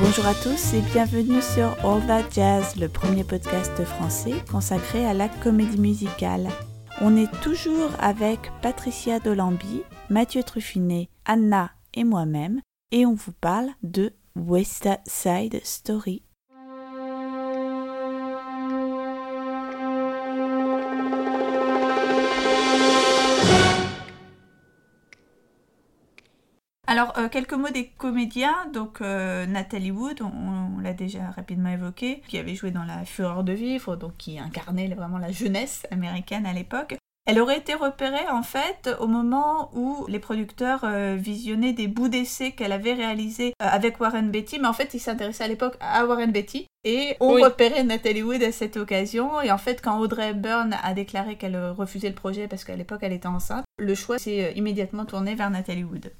Bonjour à tous et bienvenue sur All That Jazz, le premier podcast français consacré à la comédie musicale. On est toujours avec Patricia Dolambi, Mathieu Truffinet, Anna et moi-même et on vous parle de West Side Story. Alors, euh, quelques mots des comédiens. Donc, euh, Nathalie Wood, on, l'a déjà rapidement évoqué, qui avait joué dans La Fureur de Vivre, donc qui incarnait vraiment la jeunesse américaine à l'époque. Elle aurait été repérée en fait au moment où les producteurs euh, visionnaient des bouts d'essais qu'elle avait réalisés avec Warren Beatty, mais en fait ils s'intéressaient à l'époque à Warren Beatty et ont repéré Nathalie Wood à cette occasion. Et en fait, quand Audrey Hepburn a déclaré qu'elle refusait le projet parce qu'à l'époque elle était enceinte, le choix s'est immédiatement tourné vers Nathalie Wood.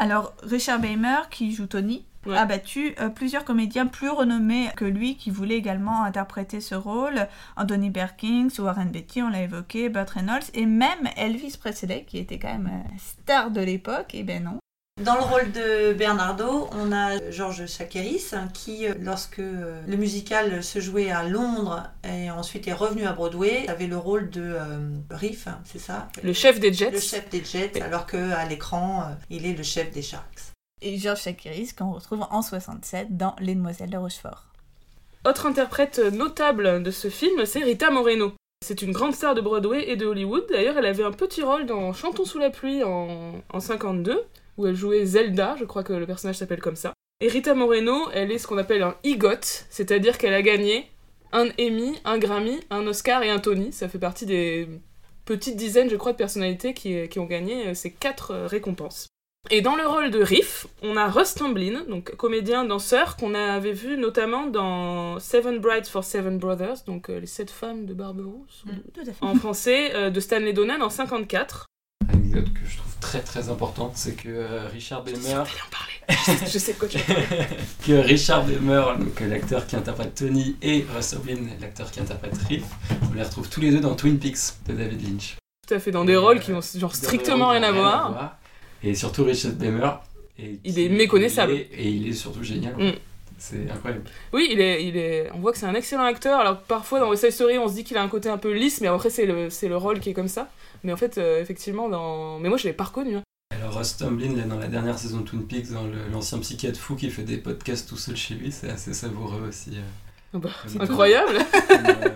Alors, Richard Beimer, qui joue Tony, a battu euh, plusieurs comédiens plus renommés que lui qui voulaient également interpréter ce rôle. Anthony Perkins, Warren Beatty, on l'a évoqué, Burt Reynolds, et même Elvis Presley, qui était quand même euh, star de l'époque, et ben non. Dans le rôle de Bernardo, on a Georges Chakiris qui, euh, lorsque le musical se jouait à Londres et ensuite est revenu à Broadway, avait le rôle de Riff, hein, c'est ça? Le chef des Jets. Le chef des Jets, alors qu'à l'écran, euh, il est le chef des Sharks. Et Georges Chakiris qu'on retrouve en 67 dans Les Demoiselles de Rochefort. Autre interprète notable de ce film, c'est Rita Moreno. C'est une grande star de Broadway et de Hollywood. D'ailleurs, elle avait un petit rôle dans Chantons sous la pluie en, en 52 où elle jouait Zelda, je crois que le personnage s'appelle comme ça. Et Rita Moreno, elle est ce qu'on appelle un EGOT, c'est-à-dire qu'elle a gagné un Emmy, un Grammy, un Oscar et un Tony. Ça fait partie des petites dizaines, je crois, de personnalités qui, qui ont gagné euh, ces quatre euh, récompenses. Et dans le rôle de Riff, on a Russ Tamblyn, donc comédien, danseur, qu'on avait vu notamment dans Seven Brides for Seven Brothers, donc euh, les sept femmes de Barberousse, Mm, en français, de Stanley Donen en 54. Anecdote que je trouve très très importante, c'est que euh, Richard parler. je sais de quoi tu que Richard donc euh, l'acteur qui interprète Tony, et Russ Oblin, l'acteur qui interprète Riff, on les retrouve tous les deux dans Twin Peaks de David Lynch. Tout à fait, dans des rôles qui ont genre strictement rien à voir. Et surtout Richard Beymer. Il est méconnaissable. Et il est surtout génial. Mm. C'est incroyable. Oui, il est, il est, on voit que c'est un excellent acteur. Alors parfois dans West Side Story, on se dit qu'il a un côté un peu lisse, mais après c'est le, c'est le rôle qui est comme ça. Mais en fait, euh, effectivement, dans... mais moi je l'ai pas reconnu. hein. Alors Russ Tomlin, là, dans la dernière saison de Twin Peaks, dans le- l'ancien psychiatre fou qui fait des podcasts tout seul chez lui, c'est assez savoureux aussi. euh. Ah bah, C'est incroyable. Comme, euh,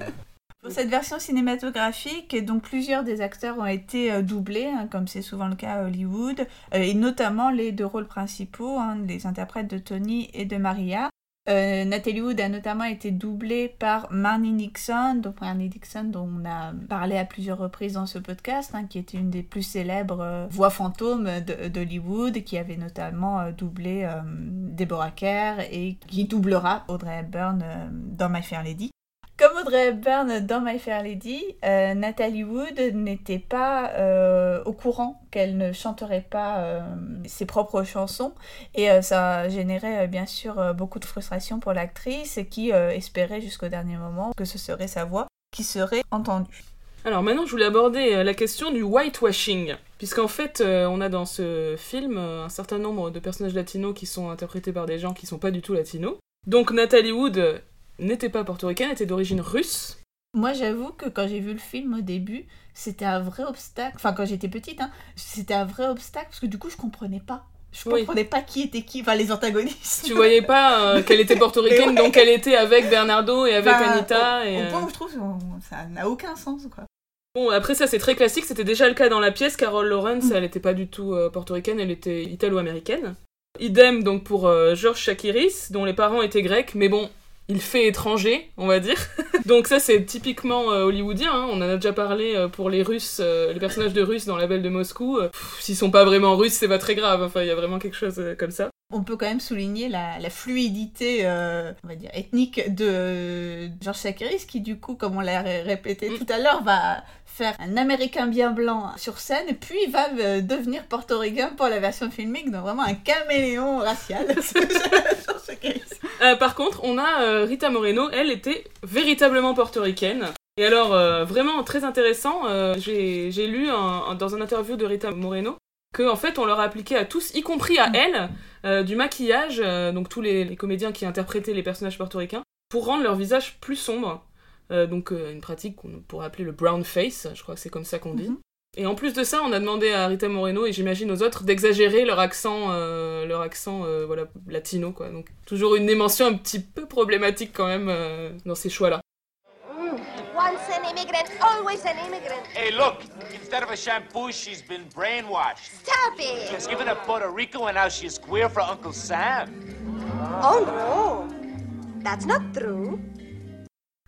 Pour cette version cinématographique, donc plusieurs des acteurs ont été euh, doublés, hein, comme c'est souvent le cas à Hollywood, euh, et notamment les deux rôles principaux, hein, les interprètes de Tony et de Maria. Euh, Nathalie Wood a notamment été doublée par Marnie Nixon, donc Marnie Nixon dont on a parlé à plusieurs reprises dans ce podcast, hein, qui était une des plus célèbres euh, voix fantômes d'Hollywood, qui avait notamment euh, doublé euh, Deborah Kerr et qui doublera Audrey Hepburn dans My Fair Lady. Comme Audrey Hepburn dans My Fair Lady, euh, Nathalie Wood n'était pas euh, au courant qu'elle ne chanterait pas euh, ses propres chansons et euh, ça générait bien sûr beaucoup de frustration pour l'actrice qui espérait jusqu'au dernier moment que ce serait sa voix qui serait entendue. Alors maintenant, je voulais aborder la question du whitewashing, puisqu'en fait, on a dans ce film un certain nombre de personnages latinos qui sont interprétés par des gens qui sont pas du tout latinos. Donc Nathalie Wood n'était pas portoricaine, était d'origine russe. Moi j'avoue que quand j'ai vu le film au début, c'était un vrai obstacle, enfin quand j'étais petite, hein, c'était un vrai obstacle parce que du coup je comprenais pas. Je Oui. comprenais pas qui était qui, enfin les antagonistes. Tu voyais pas euh, qu'elle était portoricaine, ouais. donc elle était avec Bernardo et avec Enfin, Anita. au- Et, Au euh, point où je trouve ça n'a aucun sens quoi. Bon, après ça, c'est très classique. C'était déjà le cas dans la pièce. Carol Lawrence, elle était pas du tout euh, portoricaine, elle était italo-américaine. Idem donc pour euh, Georges Chakiris, dont les parents étaient grecs, mais bon, il fait étranger, on va dire. donc ça, c'est typiquement euh, hollywoodien. hein. On en a déjà parlé euh, pour les Russes, euh, les personnages de Russes dans La Belle de Moscou. S'ils sont pas vraiment russes, c'est pas très grave. Enfin, il y a vraiment quelque chose comme ça. On peut quand même souligner la, la fluidité, on va dire, ethnique de Georges Chakiris, qui du coup, comme on l'a ré- répété Mm. tout à l'heure, va faire un Américain bien blanc sur scène, et puis va devenir portoricain pour la version filmique, donc vraiment un caméléon racial. Georges. Euh, par contre, on a euh, Rita Moreno, elle était véritablement portoricaine. Et alors, euh, vraiment très intéressant, j'ai lu dans un interview de Rita Moreno que en fait on leur a appliqué à tous, y compris à elle, du maquillage, donc tous les, comédiens qui interprétaient les personnages portoricains, pour rendre leur visage plus sombre. Donc une pratique qu'on pourrait appeler le brown face, je crois que c'est comme ça qu'on dit. Mhm. Et en plus de ça, on a demandé à Rita Moreno et j'imagine aux autres d'exagérer leur accent, euh, leur accent euh, voilà, latino. Quoi. Donc toujours une dimension un petit peu problématique quand même euh, dans ces choix-là. Once an immigrant, always an immigrant. Hey, look, instead of a shampoo, she's been brainwashed. Stop She it! was given a Puerto Rico and now she's queer for Uncle Sam. Oh no, that's not true.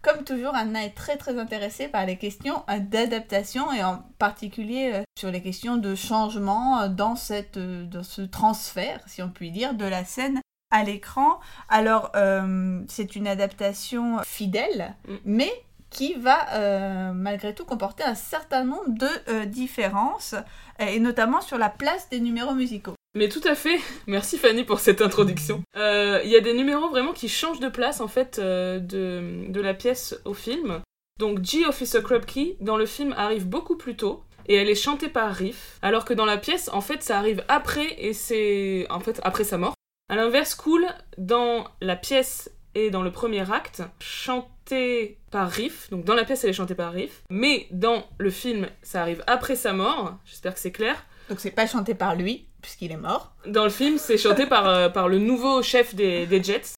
Comme toujours, Anna est très très intéressée par les questions euh, d'adaptation et en particulier euh, sur les questions de changement euh, dans, cette, dans ce transfert, si on peut dire, de la scène à l'écran. Alors, euh, c'est une adaptation fidèle, Mm. mais qui va euh, malgré tout comporter un certain nombre de euh, différences, et notamment sur la place des numéros musicaux. Mais tout à fait, merci Fanny pour cette introduction. Euh, Il y a des numéros vraiment qui changent de place en fait euh, de, de la pièce au film. Donc G Officer Krupke dans le film arrive beaucoup plus tôt et elle est chantée par Riff, alors que dans la pièce en fait ça arrive après et c'est en fait après sa mort. À l'inverse, Cool dans la pièce et dans le premier acte chantée par Riff, donc dans la pièce elle est chantée par Riff, mais dans le film ça arrive après sa mort. J'espère que c'est clair. Donc c'est pas chanté par lui, puisqu'il est mort. Dans le film, c'est chanté par, euh, par le nouveau chef des, des Jets.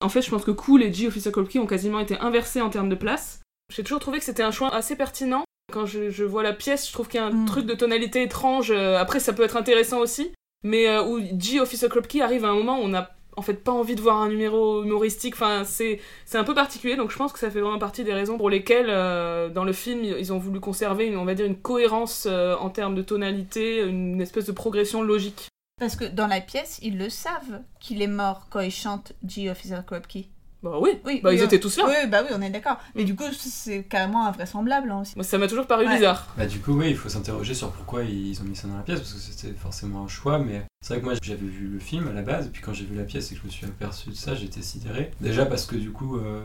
En fait, je pense que Cool et G Officer Krupke ont quasiment été inversés en termes de place. J'ai toujours trouvé que c'était un choix assez pertinent. Quand je, je vois la pièce, je trouve qu'il y a un Mm. truc de tonalité étrange. Euh, Après, ça peut être intéressant aussi. Mais euh, où G Officer Krupke arrive à un moment où on n'a en fait pas envie de voir un numéro humoristique. Enfin, c'est un peu particulier. Donc je pense que ça fait vraiment partie des raisons pour lesquelles euh, dans le film ils ont voulu conserver, une, on va dire, une cohérence euh, en termes de tonalité, une espèce de progression logique. Parce que dans la pièce, ils le savent qu'il est mort quand ils chantent G Officer Krupke. Bah oui, Oui, bah, oui, ils étaient tous là. Oui, bah oui, on est d'accord. Mais Mm. du coup, c'est carrément invraisemblable hein, aussi. Moi, ça m'a toujours paru Ouais. bizarre. Bah du coup oui, il faut s'interroger sur pourquoi ils ont mis ça dans la pièce, parce que c'était forcément un choix, mais c'est vrai que moi j'avais vu le film à la base, et puis quand j'ai vu la pièce et que je me suis aperçu de ça, j'étais sidéré. Déjà parce que du coup, euh,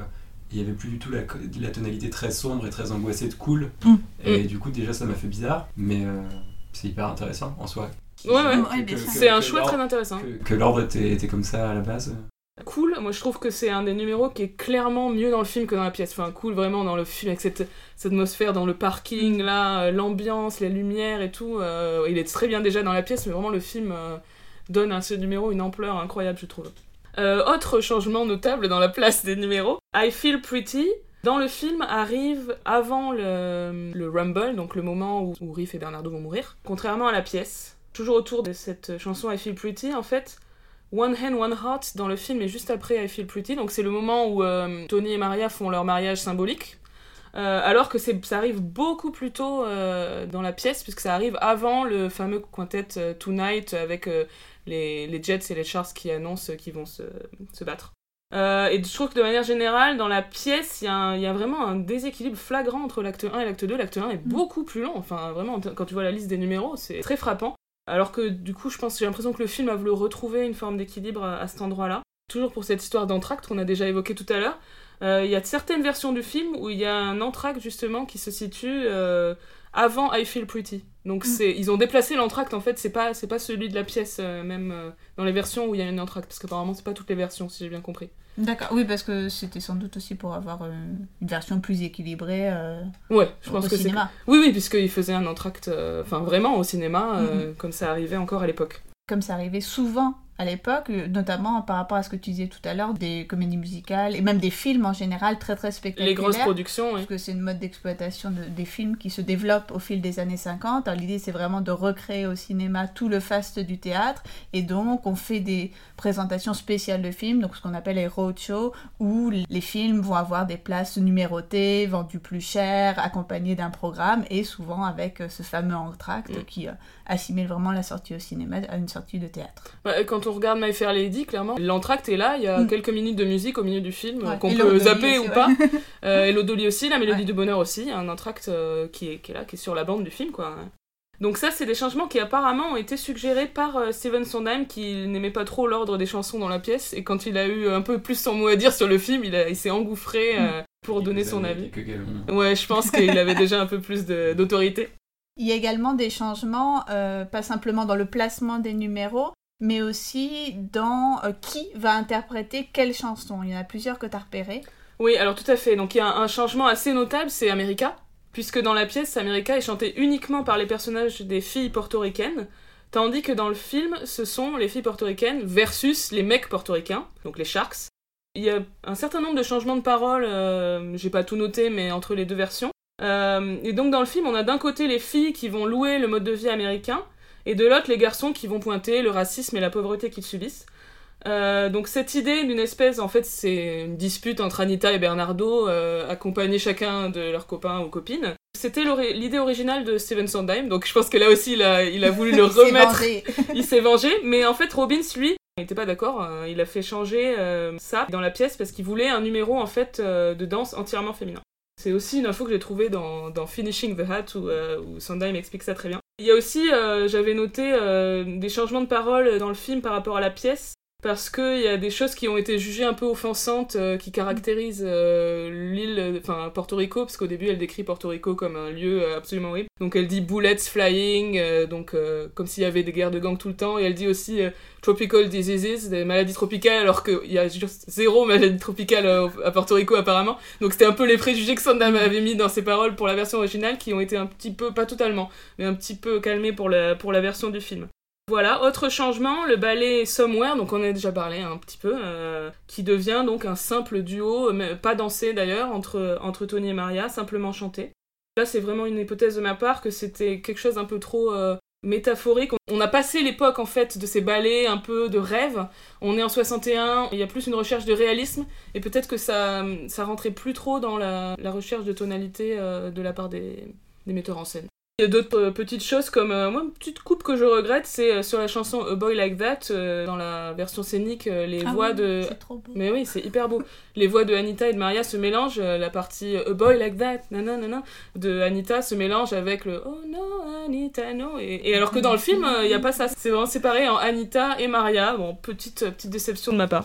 il y avait plus du tout la, la tonalité très sombre et très angoissée de cool, Mm. et du coup déjà ça m'a fait bizarre, mais euh, c'est hyper intéressant en soi. Ouais, ouais. C'est un que choix très intéressant. Que, que l'ordre était, était comme ça à la base. Cool, moi je trouve que c'est un des numéros qui est clairement mieux dans le film que dans la pièce. Enfin, cool vraiment dans le film avec cette, cette atmosphère dans le parking, là, euh, l'ambiance, les lumières et tout. euh, il est très bien déjà dans la pièce, mais vraiment le film euh, donne à ce numéro une ampleur incroyable, je trouve. Euh, autre changement notable dans la place des numéros, I Feel Pretty. Dans le film arrive avant le, le Rumble, donc le moment où, où Riff et Bernardo vont mourir, contrairement à la pièce. Toujours autour de cette chanson I Feel Pretty, en fait, One Hand, One Heart dans le film est juste après I Feel Pretty, donc c'est le moment où euh, Tony et Maria font leur mariage symbolique. Euh, alors que ça arrive beaucoup plus tôt euh, dans la pièce, puisque ça arrive avant le fameux quintet Tonight avec les, les Jets et les Sharks qui annoncent qu'ils vont se, se battre. Et je trouve que de manière générale, dans la pièce, il y, y a vraiment un déséquilibre flagrant entre l'acte 1 et l'acte 2. L'acte 1 est beaucoup plus long, enfin vraiment, quand tu vois la liste des numéros, c'est très frappant. Alors que du coup, je pense, j'ai l'impression que le film a voulu retrouver une forme d'équilibre à, cet endroit-là. Toujours pour cette histoire d'entracte qu'on a déjà évoqué tout à l'heure. Euh, Il y a certaines versions du film où il y a un entracte justement qui se situe euh, avant I Feel Pretty. Donc Mm. c'est, ils ont déplacé l'entracte en fait, c'est pas, c'est pas celui de la pièce, euh, même euh, dans les versions où il y a une entracte, parce qu'apparemment c'est pas toutes les versions si j'ai bien compris. D'accord, oui, parce que c'était sans doute aussi pour avoir euh, une version plus équilibrée Ouais, je au pense que c'est. cinéma. Oui, oui, puisqu'ils faisaient un entracte, enfin vraiment au cinéma, euh, comme ça arrivait encore à l'époque. Comme ça arrivait souvent à l'époque, euh, notamment par rapport à ce que tu disais tout à l'heure, des comédies musicales et même des films en général très très spectaculaires. Les grosses productions, oui. Parce que c'est une mode d'exploitation de- des films qui se développe au fil des années 50. Alors, L'idée, c'est vraiment de recréer au cinéma tout le faste du théâtre. Et donc, on fait des présentations spéciales de films, donc ce qu'on appelle les roadshows, où les films vont avoir des places numérotées, vendues plus cher, accompagnées d'un programme, et souvent avec euh, ce fameux entracte Mm. qui euh, assimile vraiment la sortie au cinéma à une sortie de théâtre. Quand on regarde My Fair Lady, clairement, l'entracte est là, il y a Mm. quelques minutes de musique au milieu du film, Ouais. qu'on peut zapper aussi, ou ouais. pas. Euh, et l'Odoli aussi, la Mélodie Ouais. du Bonheur aussi, un entracte euh, qui, est, qui est là, qui est sur la bande du film, quoi. Donc ça, c'est des changements qui apparemment ont été suggérés par euh, Steven Sondheim, qui n'aimait pas trop l'ordre des chansons dans la pièce, et quand il a eu un peu plus son mot à dire sur le film, il, s'est engouffré euh, pour donner son avis. Ouais, je pense qu'il avait déjà un peu plus d'autorité. Il y a également des changements, euh, pas simplement dans le placement des numéros, mais aussi dans euh, qui va interpréter quelle chanson. Il y en a plusieurs que tu as repérées. Oui, alors tout à fait. Donc il y a un, changement assez notable, c'est America, puisque dans la pièce, America est chanté uniquement par les personnages des filles portoricaines, tandis que dans le film, ce sont les filles portoricaines versus les mecs portoricains, donc les Sharks. Il y a un certain nombre de changements de paroles, euh, j'ai pas tout noté, mais entre les deux versions. Euh, et donc dans le film, on a d'un côté les filles qui vont louer le mode de vie américain, et de l'autre les garçons qui vont pointer le racisme et la pauvreté qu'ils subissent. Euh, donc cette idée d'une espèce, en fait, c'est une dispute entre Anita et Bernardo, euh, accompagnés chacun de leurs copains ou copines. C'était l'ori- l'idée originale de Steven Sondheim, donc je pense que là aussi il a, il a voulu le Il remettre il s'est vengé, mais en fait Robbins lui, il n'était pas d'accord. euh, il a fait changer euh, ça dans la pièce parce qu'il voulait un numéro en fait euh, de danse entièrement féminin. C'est aussi une info que j'ai trouvée dans, dans Finishing the Hat où, où Sondheim explique ça très bien. Il y a aussi, euh, j'avais noté euh, des changements de parole dans le film par rapport à la pièce. Parce qu'il y a des choses qui ont été jugées un peu offensantes, euh, qui caractérisent euh, l'île, enfin Porto Rico, parce qu'au début elle décrit Porto Rico comme un lieu euh, absolument horrible. Donc elle dit bullets flying, euh, donc euh, comme s'il y avait des guerres de gangs tout le temps, et elle dit aussi tropical diseases, des maladies tropicales, alors qu'il y a juste zéro maladie tropicale à Porto Rico apparemment. Donc c'était un peu les préjugés que Sondheim avait mis dans ses paroles pour la version originale, qui ont été un petit peu, pas totalement, mais un petit peu calmés pour la, pour la version du film. Voilà, autre changement, le ballet Somewhere, donc on en a déjà parlé un petit peu, euh, qui devient donc un simple duo, mais pas dansé d'ailleurs, entre, entre Tony et Maria, simplement chanté. Là, c'est vraiment une hypothèse de ma part que c'était quelque chose un peu trop euh, métaphorique. On a passé l'époque en fait de ces ballets un peu de rêve. On est en 61, il y a plus une recherche de réalisme et peut-être que ça, ça rentrait plus trop dans la, recherche de tonalité euh, de la part des metteurs en scène. Il y a d'autres euh, petites choses comme euh, moi une petite coupe que je regrette, c'est euh, sur la chanson A Boy Like That euh, dans la version scénique les Ah voix oui, de trop beau. mais oui, c'est hyper beau. Les voix de Anita et de Maria se mélangent, euh, la partie A boy like that, nanana, de Anita se mélange avec le Oh no, Anita, no. Et, et alors que dans le film, il n'y a pas ça. C'est vraiment séparé en Anita et Maria. Bon, petite, petite déception de ma part.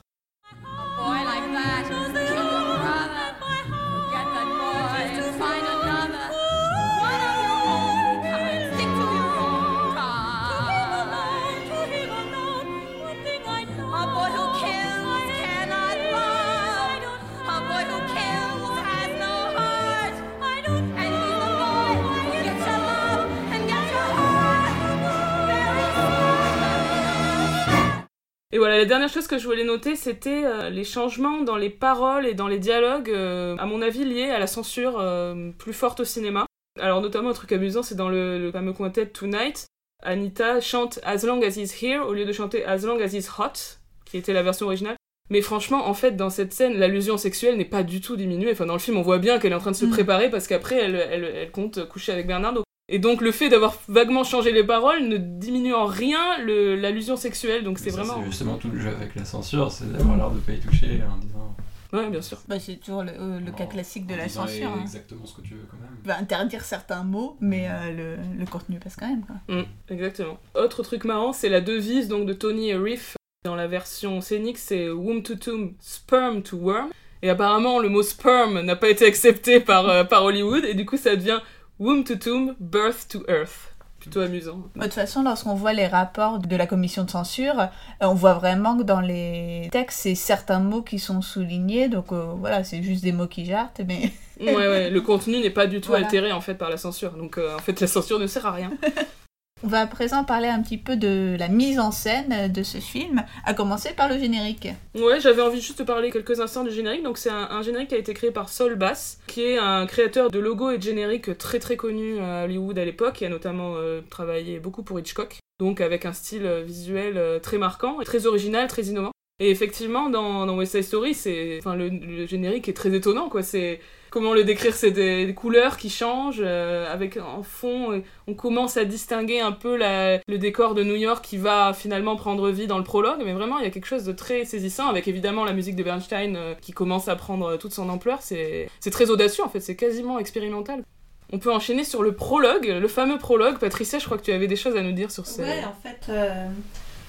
La dernière chose que je voulais noter, c'était euh, les changements dans les paroles et dans les dialogues, euh, à mon avis liés à la censure euh, plus forte au cinéma. Alors notamment un truc amusant, c'est dans le, le fameux quintet Tonight, Anita chante As long as he's here au lieu de chanter As long as he's hot, qui était la version originale. Mais franchement, en fait, dans cette scène, l'allusion sexuelle n'est pas du tout diminuée. Enfin, dans le film, on voit bien qu'elle est en train de se Mm. préparer parce qu'après, elle, elle, elle compte coucher avec Bernardo. Et donc, le fait d'avoir vaguement changé les paroles ne diminue en rien l'allusion sexuelle. Donc, c'est vraiment. C'est justement tout le jeu avec la censure, c'est d'avoir l'air de pas y toucher en disant. Ouais, bien sûr. Bah, c'est toujours le, euh, le cas classique de en la censure. hein. Exactement ce que tu veux quand même. Interdire certains mots, mais euh, le, le contenu passe quand même. Quoi. Mm, exactement. Autre truc marrant, c'est la devise donc de Tony et Riff. Dans la version scénique, c'est womb to tomb, sperm to worm. Et apparemment, le mot sperm n'a pas été accepté par, euh, par Hollywood, et du coup, ça devient womb to tomb, birth to earth. Plutôt amusant. De toute façon, lorsqu'on voit les rapports de la commission de censure, euh, on voit vraiment que dans les textes, c'est certains mots qui sont soulignés. Donc euh, voilà, c'est juste des mots qui jartent, mais Ouais, ouais, le contenu n'est pas du tout Voilà. altéré en fait par la censure. Donc euh, en fait, la censure ne sert à rien. on va à présent parler un petit peu de la mise en scène de ce film, à commencer par le générique. Ouais, j'avais envie juste de parler quelques instants du générique. Donc c'est un, générique qui a été créé par Saul Bass, qui est un créateur de logos et de génériques très très connu à Hollywood à l'époque, qui a notamment euh, travaillé beaucoup pour Hitchcock. Donc avec un style euh, visuel euh, très marquant, très original, très innovant. Et effectivement, dans, dans West Side Story, c'est, enfin, le, le générique est très étonnant, quoi. C'est comment le décrire, c'est des, couleurs qui changent, euh, avec en fond, on commence à distinguer un peu le décor de New York qui va finalement prendre vie dans le prologue, mais vraiment, il y a quelque chose de très saisissant, avec évidemment la musique de Bernstein euh, qui commence à prendre toute son ampleur. C'est, très audacieux, en fait, c'est quasiment expérimental. On peut enchaîner sur le prologue, le fameux prologue. Patricia, je crois que tu avais des choses à nous dire sur. Ouais, en fait, euh,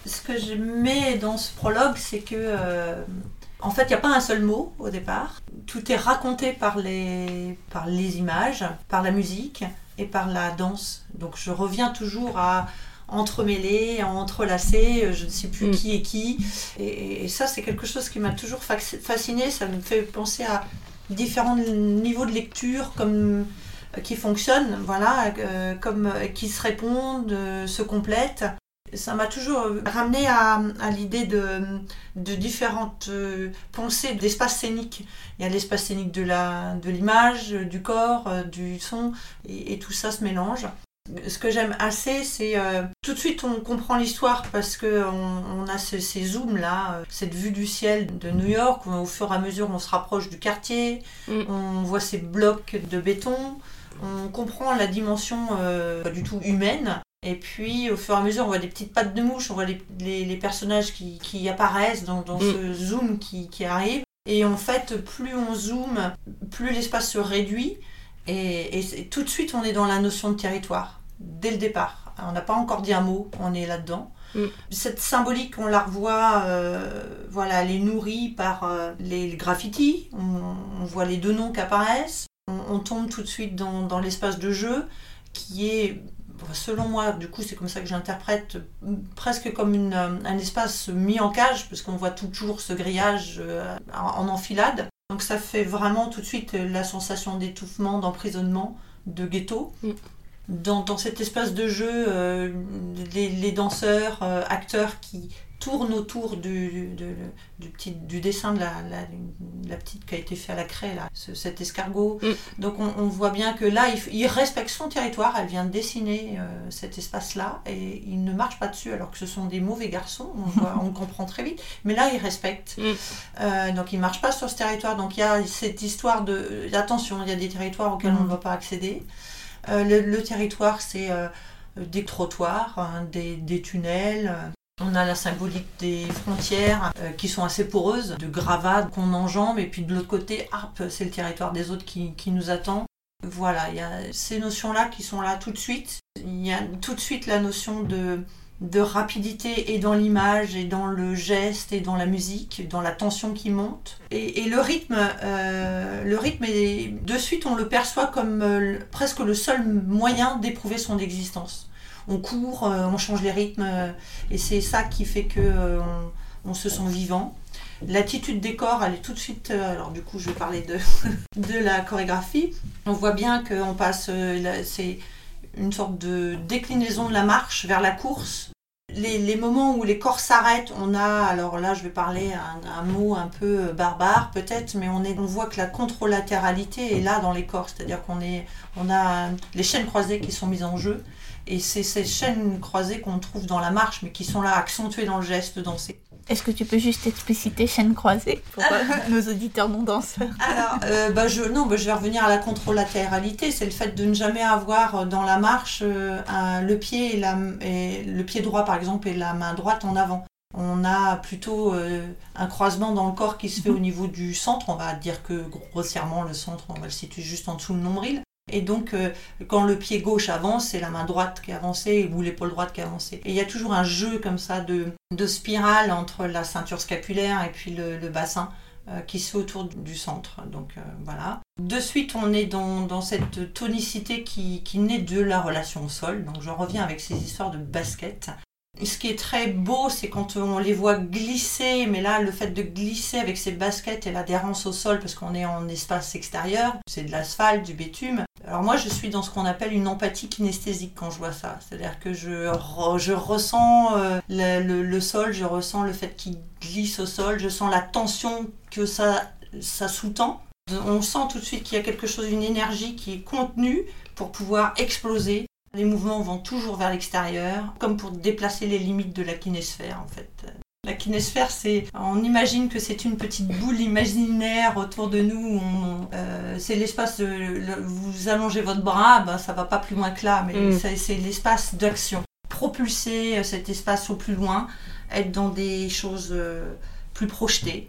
ce que je mets dans ce prologue, c'est que, en fait, il n'y a pas un seul mot au départ. Tout est raconté par les, par les images, par la musique et par la danse Donc je reviens toujours à entremêler, à entrelacer, je ne sais plus Mm. qui est qui. Et, et ça, c'est quelque chose qui m'a toujours fasciné. Ça me fait penser à différents niveaux de lecture comme euh, qui fonctionnent, voilà, euh, comme euh, qui se répondent, euh, se complètent. Ça m'a toujours euh, ramené à, à l'idée de, de différentes euh, pensées d'espace scénique. Il y a l'espace scénique de la de l'image, euh, du corps, du son, et, et tout ça se mélange. Ce que j'aime assez, c'est euh, tout de suite on comprend l'histoire parce que on, on a ce- ces zooms là, cette vue du ciel de New York. où Au fur et à mesure, on se rapproche du quartier, Mm. on voit ces blocs de béton, on comprend la dimension euh, pas du tout humaine. Et puis, au fur et à mesure, on voit des petites pattes de mouche, on voit les, les- les personnages qui, qui apparaissent dans, dans Mm. ce zoom qui, qui arrive. Et en fait, plus on zoome, plus l'espace se réduit. Et, tout de suite, on est dans la notion de territoire, dès le départ. On n'a pas encore dit un mot, on est là-dedans. Mm. Cette symbolique, on la revoit, euh, voilà, elle est nourrie par euh, les, les graffitis. On, on voit les deux noms qui apparaissent. On, on tombe tout de suite dans, dans l'espace de jeu qui est, selon moi, du coup, c'est comme ça que j'interprète, presque comme une, euh, un espace mis en cage, parce qu'on voit toujours ce grillage euh, en, en enfilade. Donc ça fait vraiment tout de suite euh, la sensation d'étouffement, d'emprisonnement, de ghetto. Mm. Dans, dans cet espace de jeu, euh, les, les danseurs, euh, acteurs qui tournent autour du, petit, du dessin de la, la, la petite qui a été fait à la craie, là, ce- cet escargot. Mm. Donc on, on voit bien que là, il, respecte son territoire, elle vient de dessiner euh, cet espace-là, et il ne marche pas dessus alors que ce sont des mauvais garçons, on, voit- on comprend très vite. Mais là, il respecte. Mm. Euh, donc il marche pas sur ce territoire. Donc il y a cette histoire de euh, attention, il y a des territoires auxquels on ne va pas accéder. Euh, le, le territoire, c'est des trottoirs, hein, des, des tunnels. On a la symbolique des frontières euh, qui sont assez poreuses, de gravats qu'on enjambe, et puis de l'autre côté, hop, c'est le territoire des autres qui, qui nous attend. Voilà, il y a ces notions-là qui sont là tout de suite. Il y a tout de suite la notion de, de rapidité et dans l'image, et dans le geste, et dans la musique, dans la tension qui monte. Et, et le rythme, euh, le rythme est, de suite, on le perçoit comme euh, presque le seul moyen d'éprouver son existence. On court, euh, on change les rythmes, euh, et c'est ça qui fait que euh, on, se sent vivant. L'attitude des corps, elle est tout de suite. alors, du coup, je vais parler de, la chorégraphie. On voit bien qu'on passe. c'est une sorte de déclinaison de la marche vers la course. Les, moments où les corps s'arrêtent, on a, alors là je vais parler un, mot un peu barbare peut-être, mais on, est, on voit que la contrôlatéralité est là dans les corps, c'est-à-dire qu'on on a les chaînes croisées qui sont mises en jeu, et c'est ces chaînes croisées qu'on trouve dans la marche, mais qui sont là accentuées dans le geste dansé. Est-ce que tu peux juste expliciter chaîne croisée pour euh, nos auditeurs non danseurs Alors, euh, bah, je, non, bah, je vais revenir à la contrôlatéralité. C'est le fait de ne jamais avoir euh, dans la marche euh, un- le, pied et la, et le pied droit, par exemple, et la main droite en avant. On a plutôt euh, un croisement dans le corps qui se fait au niveau du centre. On va dire que grossièrement, le centre, on va le situer juste en dessous le nombril. Et donc, euh, quand le pied gauche avance, c'est la main droite qui est avancée ou l'épaule droite qui est avancée. Et il y a toujours un jeu comme ça de, de spirale entre la ceinture scapulaire et puis le, bassin euh, qui se fait autour du centre. Donc euh, voilà. De suite, on est dans, dans cette tonicité qui, qui naît de la relation au sol. Donc je reviens avec ces histoires de basket. Ce qui est très beau, c'est quand on les voit glisser, mais là, le fait de glisser avec ces baskets et l'adhérence au sol, parce qu'on est en espace extérieur, c'est de l'asphalte, du bitume. Alors moi, je suis dans ce qu'on appelle une empathie kinesthésique quand je vois ça. C'est-à-dire que je, je ressens euh, le, le- le sol, je ressens le fait qu'il glisse au sol, je sens la tension que ça, ça sous-tend. On sent tout de suite qu'il y a quelque chose, une énergie qui est contenue pour pouvoir exploser. Les mouvements vont toujours vers l'extérieur, comme pour déplacer les limites de la kinésphère en fait. La kinésphère, c'est, on imagine que c'est une petite boule imaginaire autour de nous. euh, c'est l'espace de, le- vous allongez votre bras, ben, ça va pas plus loin que là, mais Mm. c'est, c'est l'espace d'action. Propulser euh, cet espace au plus loin, être dans des choses euh, plus projetées.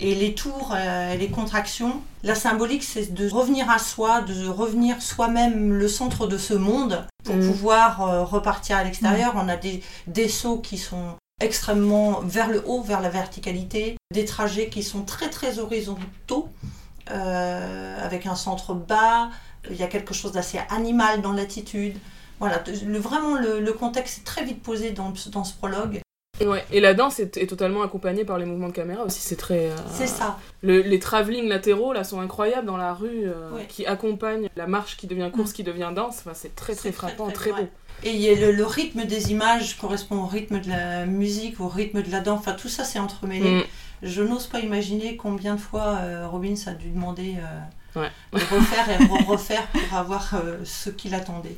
Et les tours, euh, les contractions, la symbolique, c'est de revenir à soi, de revenir soi-même le centre de ce monde pour Mm. pouvoir euh, repartir à l'extérieur. On a des, des sauts qui sont extrêmement vers le haut, vers la verticalité, des trajets qui sont très très horizontaux, euh, avec un centre bas. Il y a quelque chose d'assez animal dans l'attitude. Voilà, le, vraiment le, le contexte est très vite posé dans, dans ce prologue. Ouais, et la danse est, est totalement accompagnée par les mouvements de caméra aussi, c'est très... euh, C'est ça. le- les travelling latéraux là sont incroyables dans la rue, euh, Ouais. qui accompagnent la marche qui devient course, qui devient danse, enfin, c'est très très frappant, très beau. Et il y a le, le rythme des images correspond au rythme de la musique, au rythme de la danse, enfin tout ça c'est entremêlé. Mm. Je n'ose pas imaginer combien de fois euh, Robbins a dû demander euh, Ouais. de refaire et re- refaire pour avoir ce qu'il attendait.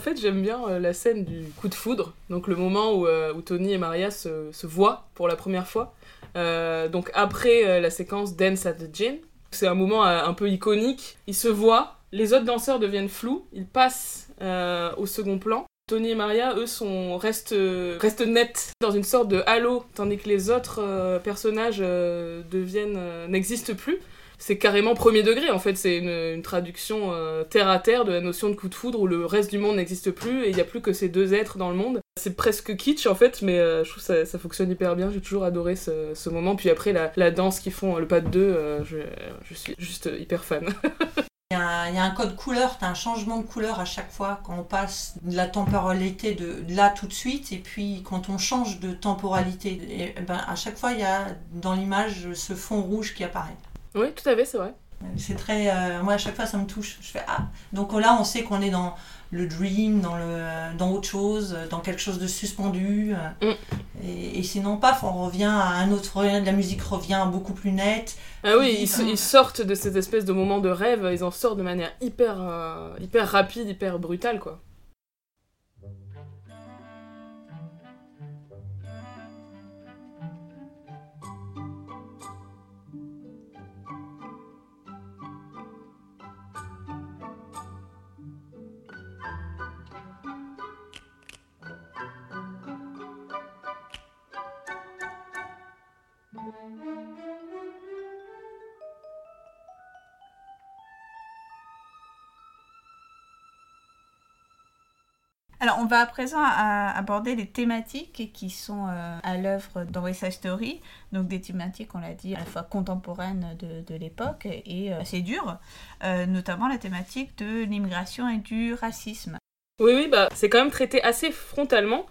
Fait, j'aime bien euh, la scène du coup de foudre, donc le moment où, euh, Tony et Maria se, voient pour la première fois. Euh, donc après la séquence Dance at the Gin, c'est un moment un peu iconique. Ils se voient, les autres danseurs deviennent flous, ils passent au second plan. Tony et Maria, eux, sont, restent, restent nets dans une sorte de halo, tandis que les autres personnages deviennent n'existent plus. C'est carrément premier degré, en fait, c'est une, traduction euh, terre à terre de la notion de coup de foudre où le reste du monde n'existe plus et il n'y a plus que ces deux êtres dans le monde. C'est presque kitsch en fait, mais euh, je trouve ça, ça fonctionne hyper bien. J'ai toujours adoré ce, moment. Puis après, la, danse qu'ils font, le pas de deux, euh, je, suis juste hyper fan. Il y, a un, il y a un code couleur, tu as un changement de couleur à chaque fois quand on passe de la temporalité de là tout de suite et puis quand on change de temporalité. Ben, à chaque fois, il y a dans l'image ce fond rouge qui apparaît. Oui, tout à fait, c'est vrai. C'est très. euh, moi, à chaque fois, ça me touche. Je fais Ah Donc là, on sait qu'on est dans le dream, dans, le, dans autre chose, dans quelque chose de suspendu. Mm. Et, et sinon, paf, on revient à un autre. La musique revient beaucoup plus nette. Ah oui, ils, se- ils sortent de cette espèce de moment de rêve, ils en sortent de manière hyper, euh, hyper rapide, hyper brutale, quoi. Alors, on va à présent aborder les thématiques qui sont euh, à l'œuvre dans West Story. Donc, des thématiques, on l'a dit, à la fois contemporaines de, de l'époque et euh, assez dures, euh, notamment la thématique de l'immigration et du racisme. Oui, oui, bah, c'est quand même traité assez frontalement,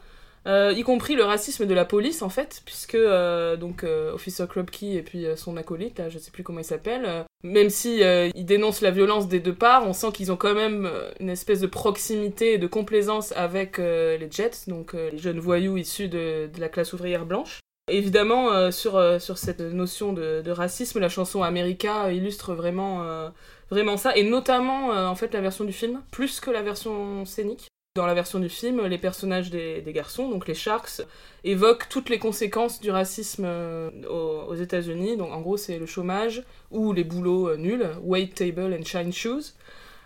euh, y compris le racisme de la police, en fait, puisque euh, donc euh, Officer Krupke et puis son acolyte, là, je sais plus comment il s'appelle, même si ils dénoncent la violence des deux parts, on sent qu'ils ont quand même une espèce de proximité et de complaisance avec les Jets, donc les jeunes voyous issus de, la classe ouvrière blanche. Évidemment, sur, sur cette notion de, de racisme, la chanson America illustre vraiment, vraiment ça, et notamment en fait la version du film, plus que la version scénique. Dans la version du film, les personnages des, des garçons, donc les Sharks, évoquent toutes les conséquences du racisme euh, aux, aux États-Unis. Donc en gros, c'est le chômage ou les boulots euh, nuls, wait table and shine shoes.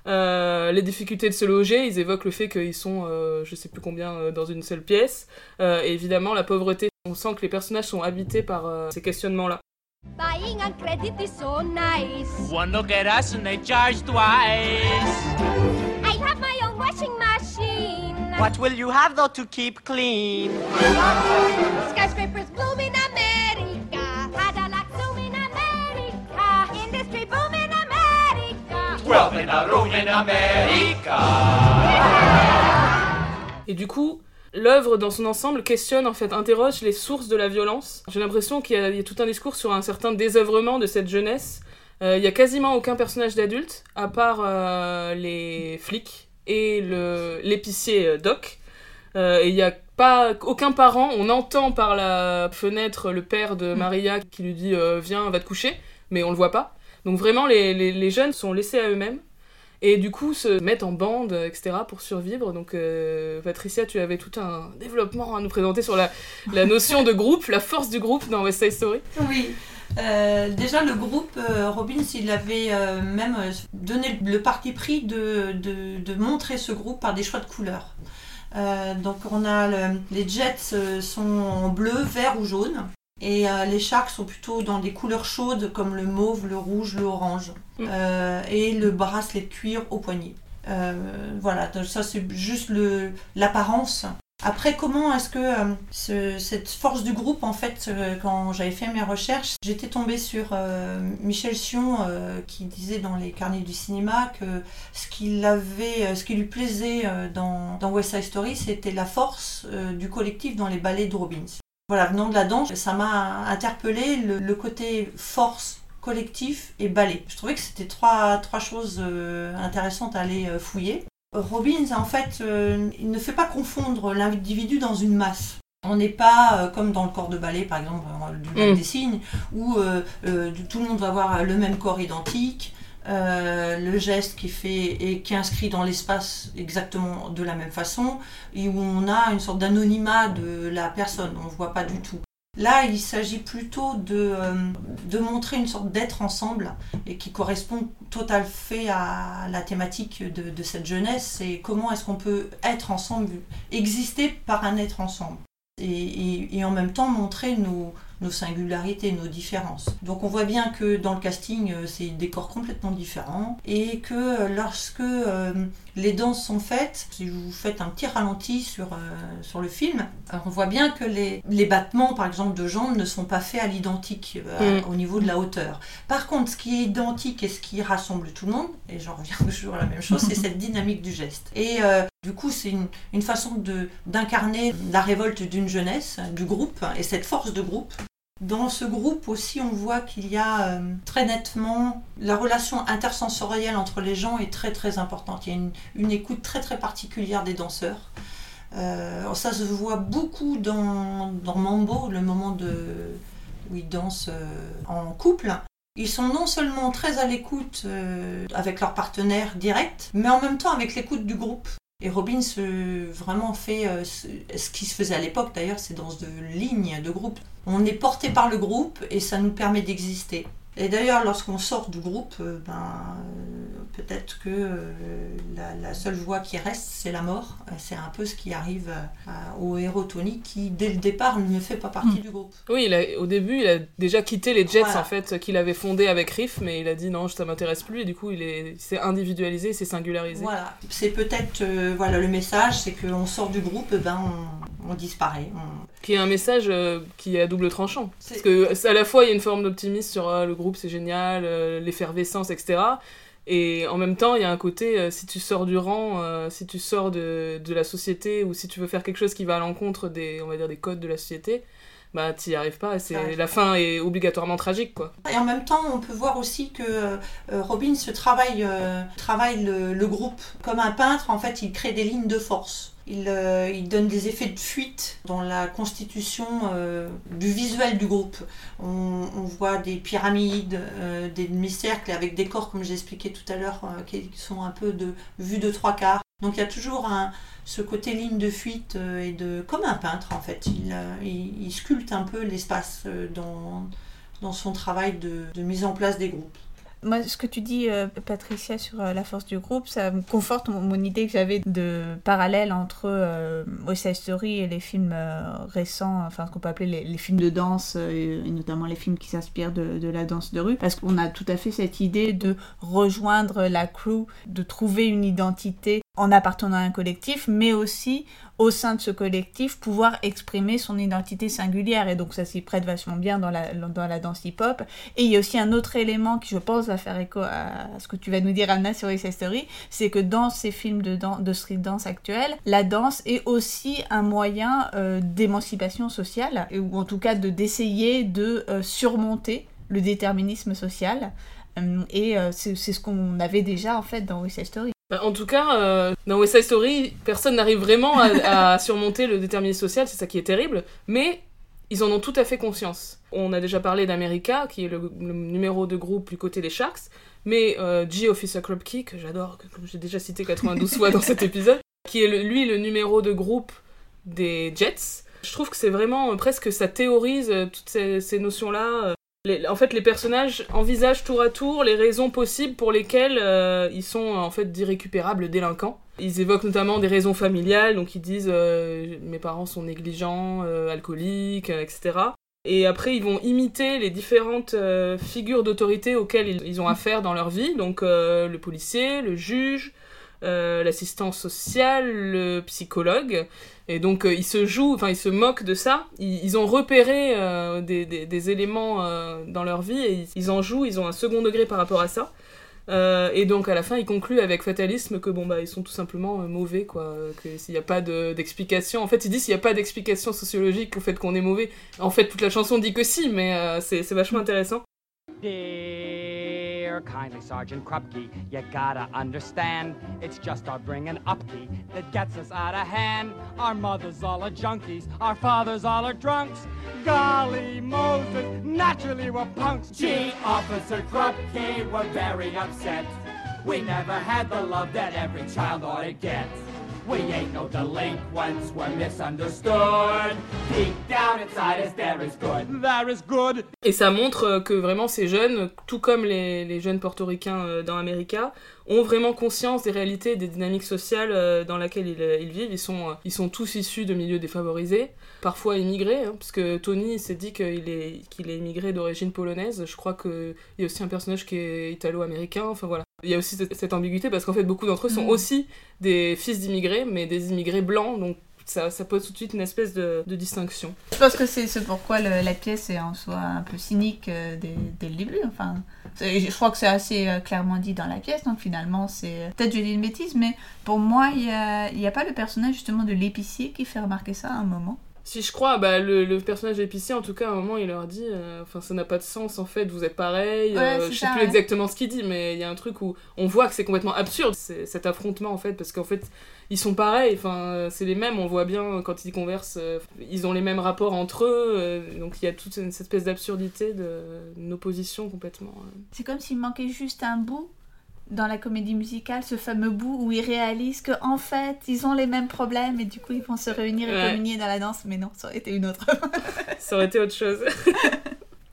Euh, les difficultés de se loger, ils évoquent le fait qu'ils sont, euh, je sais plus combien, euh, dans une seule pièce. Euh, et évidemment, la pauvreté. On sent que les personnages sont habités par euh, ces questionnements-là. Buying on credit is so nice. One look at us and they charge twice. Have my own washing machine. What will you have though to keep clean? Skyscrapers bloom in America. Cadillac zoom in America. Industry boom in America. Wealth in a room in America. Et du coup, l'œuvre dans son ensemble questionne, en fait, interroge les sources de la violence. J'ai l'impression qu'il y, y a tout un discours sur un certain désœuvrement de cette jeunesse. Euh, il y a quasiment aucun personnage d'adulte, à part euh, les flics et le- l'épicier euh, Doc. Euh, et il n'y a pas aucun parent. On entend par la fenêtre le père de Maria qui lui dit euh, Viens, va te coucher, mais on le voit pas. Donc vraiment, les, les- les jeunes sont laissés à eux-mêmes. Et du coup, se mettent en bande, etc., pour survivre. Donc, euh, Patricia, tu avais tout un développement à nous présenter sur la, la notion de groupe, la force du groupe dans West Side Story. Oui. Euh, déjà, le groupe euh, Robbins, il avait euh, même euh, donné le parti pris de, de, de montrer ce groupe par des choix de couleurs. Euh, donc, on a le- les Jets sont en bleu, vert ou jaune. Et euh, les Sharks sont plutôt dans des couleurs chaudes comme le mauve, le rouge, le orange. Mm. Euh, et le bracelet de cuir au poignet. Euh, voilà, donc ça c'est juste l'apparence. Après, comment est-ce que euh, ce- cette force du groupe, en fait, euh, quand j'avais fait mes recherches, j'étais tombée sur euh, Michel Sion euh, qui disait dans les carnets du cinéma que ce qui, avait, ce qui lui plaisait dans, dans West Side Story, c'était la force du collectif dans les ballets de Robbins. Voilà, venant de la danse, ça m'a interpellé le, le côté force, collectif et ballet. Je trouvais que c'était trois, trois choses euh, intéressantes à aller euh, fouiller. Robbins, en fait, euh, il ne fait pas confondre l'individu dans une masse. On n'est pas euh, comme dans le corps de ballet, par exemple, euh, du lac Mm. des signes, où euh, tout le monde va avoir le même corps identique, le geste qui est fait et qui est inscrit dans l'espace exactement de la même façon, et où on a une sorte d'anonymat de la personne, on ne voit pas du tout. Là, il s'agit plutôt de, euh, de montrer une sorte d'être ensemble et qui correspond à fait à la thématique de, cette jeunesse. C'est comment est-ce qu'on peut être ensemble, exister par un être ensemble. Et, et- et en même temps montrer nos, nos singularités, nos différences. Donc on voit bien que dans le casting, euh, c'est des corps complètement différents et que euh, lorsque euh, les danses sont faites, si vous faites un petit ralenti sur, euh, sur le film, on voit bien que les, les battements, par exemple, de jambes ne sont pas faits à l'identique euh, Mm. au niveau de la hauteur. Par contre, ce qui est identique et ce qui rassemble tout le monde, et j'en reviens toujours à la même chose, c'est cette dynamique du geste. Et du coup, c'est une, une façon d'incarner la révolte d'une jeunesse, du groupe, et cette force de groupe. Dans ce groupe aussi, on voit qu'il y a euh, très nettement la relation intersensorielle entre les gens est très très importante. Il y a une, écoute très très particulière des danseurs. Euh, ça se voit beaucoup dans, dans Mambo, le moment de, où ils dansent euh, en couple. Ils sont non seulement très à l'écoute euh, avec leur partenaire direct, mais en même temps avec l'écoute du groupe. Et Robbins euh, vraiment fait euh, ce, ce qui se faisait à l'époque d'ailleurs, c'est dans de lignes de groupe. On est porté par le groupe et ça nous permet d'exister. Et d'ailleurs, lorsqu'on sort du groupe, euh, ben, euh, peut-être que euh, la, la seule voie qui reste, c'est la mort. C'est un peu ce qui arrive à- au héros Tony qui, dès le départ, ne fait pas partie Mm. du groupe. Oui, il a, au début, il a déjà quitté les Jets Voilà. en fait, qu'il avait fondé avec Riff, mais il a dit non, ça m'intéresse plus, et du coup, il est- il s'est individualisé, il s'est singularisé. Voilà, c'est peut-être euh, voilà le message, c'est qu'on sort du groupe, eh ben on, on disparaît. on- Qui est un message euh, qui est à double tranchant. Parce que à la fois, il y a une forme d'optimisme sur ah, le groupe, c'est génial, euh, l'effervescence, etc. Et en même temps, il y a un côté, euh, si tu sors du rang, euh, si tu sors de, de la société, ou si tu veux faire quelque chose qui va à l'encontre des, on va dire, des codes de la société, bah t'y arrives pas, c'est, la fin est obligatoirement tragique, quoi. Et en même temps, on peut voir aussi que euh, Robin se travaille, euh, travaille le, le groupe comme un peintre. En fait, il crée des lignes de force. Il, euh, il donne des effets de fuite dans la constitution euh, du visuel du groupe. On, on voit des pyramides, euh, des demi-cercles avec des corps, comme j'expliquais tout à l'heure, euh, qui sont un peu de vue de trois quarts. Donc il y a toujours ce côté ligne de fuite euh, et de comme un peintre en fait. Il, euh, sculpte un peu l'espace euh, dans, dans son travail de, mise en place des groupes. Moi, ce que tu dis, Patricia, sur la force du groupe, ça me conforte mon, idée que j'avais de parallèle entre euh, West Side Story et les films récents, enfin ce qu'on peut appeler les, films de danse, et notamment les films qui s'inspirent de, de la danse de rue, parce qu'on a tout à fait cette idée de rejoindre la crew, de trouver une identité en appartenant à un collectif, mais aussi au sein de ce collectif pouvoir exprimer son identité singulière. Et donc ça s'y prête vachement bien dans la, dans la danse hip-hop. Et il y a aussi un autre élément qui je pense va faire écho à ce que tu vas nous dire Anna sur Side Story c'est que dans ces films de, street dance actuels la danse est aussi un moyen euh, d'émancipation sociale ou en tout cas de d'essayer de euh, surmonter le déterminisme social. Euh, et c'est ce qu'on avait déjà en fait dans West Story Bah, en tout cas, euh, dans West Side Story, personne n'arrive vraiment à, à surmonter le déterminisme social, c'est ça qui est terrible, mais ils en ont tout à fait conscience. On a déjà parlé d'America, qui est le, le numéro de groupe du côté des Sharks, mais euh, G. Officer Krupke, que j'adore, que- j'ai déjà cité 92 fois dans cet épisode, qui est le- lui le numéro de groupe des Jets, je trouve que c'est vraiment euh, presque ça théorise euh, toutes ces, ces notions-là. euh, En fait, les personnages envisagent tour à tour les raisons possibles pour lesquelles euh, ils sont en fait d'irrécupérables délinquants. Ils évoquent notamment des raisons familiales, donc ils disent euh, mes parents sont négligents, euh, alcooliques, etc. Et après, ils vont imiter les différentes figures d'autorité auxquelles ils, ont affaire dans leur vie, donc le policier, le juge, l'assistant social, le psychologue. Et donc euh, ils se jouent, enfin ils se moquent de ça. Ils, ont repéré euh, des, éléments euh, dans leur vie et ils, en jouent, ils ont un second degré par rapport à ça. Euh, et donc à la fin ils concluent avec fatalisme que bon bah ils sont tout simplement euh, mauvais quoi, euh, que s'il n'y a pas de- d'explication. En fait ils disent s'il n'y a pas d'explication sociologique au fait qu'on est mauvais. En fait toute la chanson dit que si, mais euh, c'est vachement intéressant. Kindly Sergeant Krupke, you gotta understand, it's just our bringing up that gets us out of hand. Our mothers all are junkies, our fathers all are drunks. Golly Moses, naturally we're punks. Gee, Officer Krupke, we're very upset. We never had the love that every child ought to get. We ain't no delinquents, we're misunderstood. Deep down inside us, there is good. There is good. Et ça montre euh, que vraiment ces jeunes, tout comme les, les jeunes portoricains euh, dans America, ont vraiment conscience des réalités et des dynamiques sociales euh, dans lesquelles ils, ils vivent. Ils sont, ils sont tous issus de milieux défavorisés, parfois immigrés, hein, parce que Tony s'est dit qu'il est, qu'il est immigré d'origine polonaise. Je crois qu'il y a aussi un personnage qui est italo-américain. Enfin voilà. Il y a aussi cette, ambiguïté parce qu'en fait beaucoup d'entre eux sont Mm. aussi des fils d'immigrés, mais des immigrés blancs, donc ça, ça pose tout de suite une espèce de, de distinction. Je pense que c'est ce pourquoi le- la pièce est en soi un peu cynique euh, dès, dès le début. Enfin, je crois que c'est assez euh, clairement dit dans la pièce, donc finalement, c'est. Peut-être je dis une bêtise, mais pour moi, il n'y a, y a pas le personnage justement de l'épicier qui fait remarquer ça à un moment. Si je crois, bah, le, le personnage épicier, en tout cas, à un moment, il leur dit euh, Enfin, ça n'a pas de sens, en fait, vous êtes pareil. Ouais, euh, c'est je sais ça, plus ouais. exactement ce qu'il dit, mais il y a un truc où on voit que c'est complètement absurde, c'est- cet affrontement, en fait, parce qu'en fait, ils sont pareils, enfin, c'est les mêmes, on voit bien quand ils conversent, euh, ils ont les mêmes rapports entre eux, euh, donc il y a toute une, cette espèce d'absurdité, de- d'une opposition complètement. euh. C'est comme s'il manquait juste un bout dans la comédie musicale, ce fameux bout où ils réalisent que en fait, ils ont les mêmes problèmes et du coup, ils vont se réunir et Ouais. communier dans la danse, mais non, ça aurait été une autre. Ça aurait été autre chose.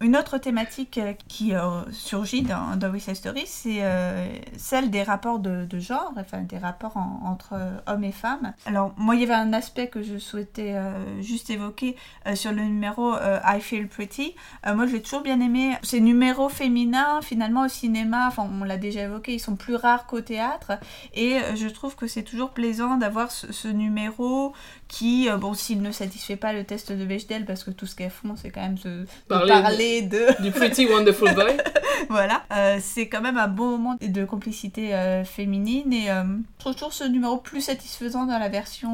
Une autre thématique euh, qui euh, surgit dans, dans West Story, c'est euh, celle des rapports de, genre, enfin des rapports en- entre hommes et femmes. Alors moi, il y avait un aspect que je souhaitais juste évoquer sur le numéro I Feel Pretty. Moi, j'ai toujours bien aimé ces numéros féminins, finalement au cinéma, enfin on l'a déjà évoqué, ils sont plus rares qu'au théâtre, et je trouve que c'est toujours plaisant d'avoir ce numéro qui, euh, bon, s'il ne satisfait pas le test de Bechdel, parce que tout ce qu'elles font, c'est quand même de Parler parler, de- du Pretty Wonderful Boy. voilà, Euh, c'est quand même un beau moment de complicité euh, féminine et euh, je trouve toujours ce numéro plus satisfaisant dans la version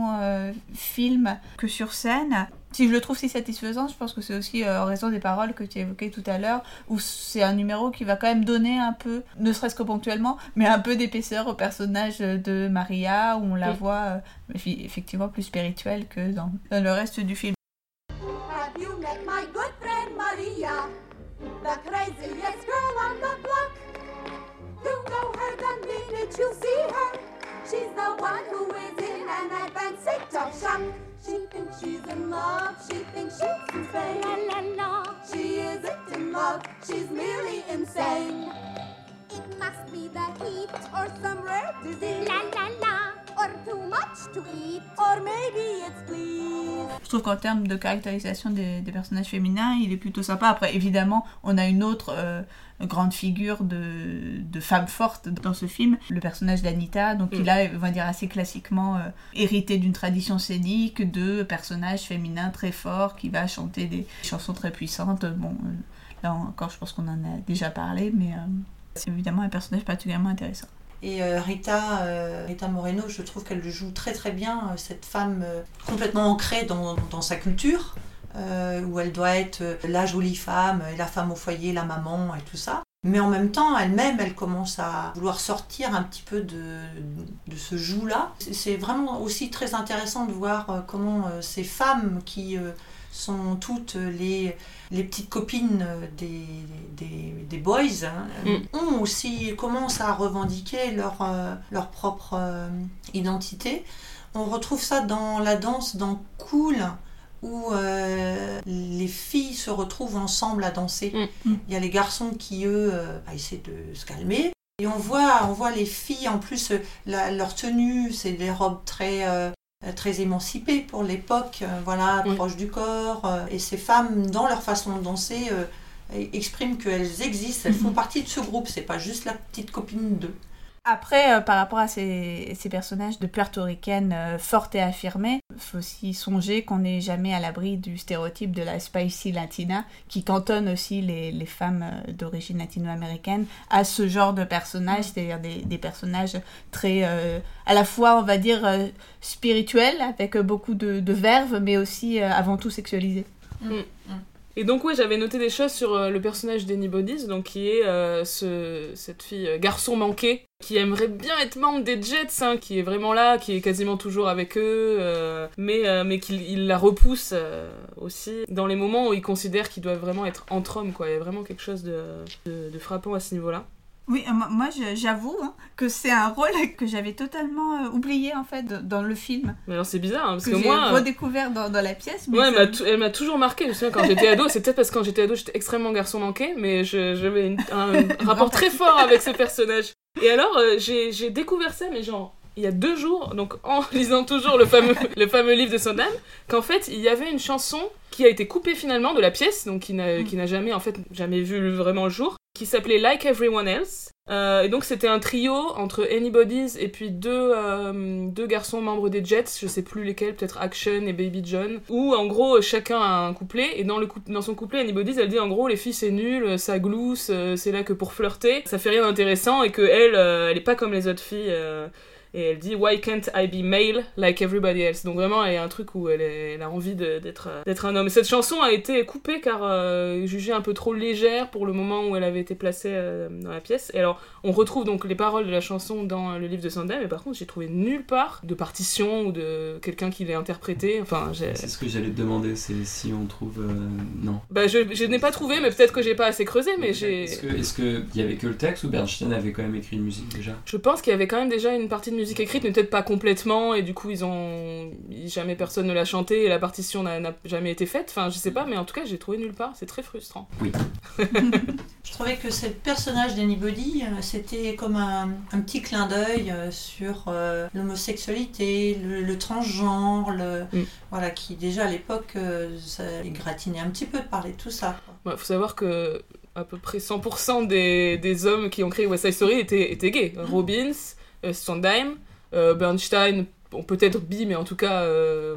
film que sur scène. Si je le trouve si satisfaisant, je pense que c'est aussi euh, en raison des paroles que tu évoquais tout à l'heure, où c'est un numéro qui va quand même donner un peu, ne serait-ce que ponctuellement, mais un peu d'épaisseur au personnage de Maria, où on la voit euh, effectivement plus spirituelle que dans, dans le reste du film. Have you met my good friend Maria? The craziest girl on the block. You know her the minute you see her. She's the one who is in an advanced shock. She thinks she's in love. She thinks she's insane. La la la. She isn't in love. She's merely insane. It must be the heat or some rare disease. La la la. Or too much to eat. Or maybe it's please. Je trouve qu'en termes de caractérisation des, des personnages féminins, il est plutôt sympa. Après, évidemment, on a une autre euh, grande figure de, de femme forte dans ce film, le personnage d'Anita. Donc, Mm. il a, on va dire, assez classiquement euh, hérité d'une tradition scénique de personnages féminins très forts qui va chanter des chansons très puissantes. Bon, euh, là encore, je pense qu'on en a déjà parlé, mais euh, c'est évidemment un personnage particulièrement intéressant. Et euh, Rita, euh, Rita Moreno, je trouve qu'elle le joue très très bien, euh, cette femme complètement ancrée dans, dans sa culture, euh, où elle doit être la jolie femme, et la femme au foyer, la maman et tout ça. Mais en même temps, elle-même, elle commence à vouloir sortir un petit peu de, de ce joug-là. C'est- vraiment aussi très intéressant de voir euh, comment euh, ces femmes qui euh, sont toutes les, les petites copines des, des, des boys hein, euh, ont aussi commencent à revendiquer leur, leur propre identité. On retrouve ça dans la danse, dans Cool, où euh, les filles se retrouvent ensemble à danser. Mm. Il y a les garçons qui, eux, euh, bah, essaient de se calmer. Et on voit, on voit les filles, en plus, euh, la- leur tenue, c'est des robes très, euh, très émancipées pour l'époque, voilà, Oui. proches du corps. et ces femmes, dans leur façon de danser, expriment qu'elles existent, elles font Mhm. partie de ce groupe, c'est pas juste la petite copine d'eux. Après, euh, par rapport à ces, personnages de puertoricaines euh, fortes et affirmées, faut aussi songer qu'on n'est jamais à l'abri du stéréotype de la spicy latina, qui cantonne aussi les, femmes euh, d'origine latino-américaine à ce genre de personnages, c'est-à-dire des, personnages très, euh, à la fois, on va dire, spirituels, avec beaucoup de, verve, mais aussi avant tout sexualisés. Et donc ouais, j'avais noté des choses sur euh, le personnage d'Anybody's, donc qui est euh, ce, cette fille euh, garçon manqué qui aimerait bien être membre des Jets, hein, qui est vraiment là, qui est quasiment toujours avec eux, mais mais qu'il il la repousse aussi dans les moments où il considère qu'ils doivent vraiment être entre hommes, quoi. Il y a vraiment quelque chose de, de, de frappant à ce niveau-là. Oui, euh, moi- j'avoue hein, que c'est un rôle que j'avais totalement euh, oublié en fait dans le film. Mais alors c'est bizarre, hein, parce que, que, j'ai moi... redécouvert dans, dans la pièce. mais Ouais, elle m'a toujours marqué. Je me souviens quand j'étais ado, c'est peut-être parce que quand j'étais ado, j'étais extrêmement garçon manqué, mais j'avais un rapport très fort avec ce personnage. Et alors, euh, j'ai découvert ça, mais genre, il y a deux jours, donc en lisant toujours le fameux, le fameux livre de Sondheim, qu'en fait, il y avait une chanson qui a été coupée finalement de la pièce, donc qui n'a qui n'a jamais, en fait, jamais vu vraiment le jour, qui s'appelait Like Everyone Else. Euh, et donc c'était un trio entre Anybody's et puis deux, euh, deux garçons membres des Jets, je sais plus lesquels, peut-être Action et Baby John, où en gros chacun a un couplet et dans, le dans son couplet Anybody's elle dit en gros les filles c'est nul, ça glousse, euh, c'est là que pour flirter, ça fait rien d'intéressant et que elle, euh, elle est pas comme les autres filles. Et elle dit Why can't I be male like everybody else? Donc vraiment, il y a un truc où elle, est- elle a envie d'être euh, d'être un homme. Cette chanson a été coupée car euh, jugée un peu trop légère pour le moment où elle avait été placée euh, dans la pièce. Et alors, on retrouve donc les paroles de la chanson dans le livre de Sondheim, mais par contre, j'ai trouvé nulle part de partition ou de quelqu'un qui l'ait interprété. Enfin. C'est ce que j'allais te demander, c'est si on trouve. euh, non. Bah, je, je n'ai pas trouvé, mais peut-être que j'ai pas assez creusé, mais j'ai... Est-ce que- est-ce qu'il y avait que le texte ou Bernstein avait quand même écrit une musique déjà? Je pense qu'il y avait quand même déjà une partie de musique écrite, mais peut-être pas complètement, et du coup ils ont jamais personne ne l'a chanté et la partition n'a jamais été faite. Enfin, je sais pas, mais en tout cas j'ai trouvé nulle part. C'est très frustrant. Je trouvais que ce personnage d'Anybody, euh, c'était comme un, un petit clin d'œil euh, sur euh, l'homosexualité, le, le transgenre, le, Mm. voilà, qui déjà à l'époque, euh, ça gratinait un petit peu de parler de tout ça. Il faut savoir que à peu près 100% des, des hommes qui ont créé West Side Story étaient, étaient gays. Robbins, euh, Sondheim, euh, Bernstein, peut-être bi, mais en tout cas euh,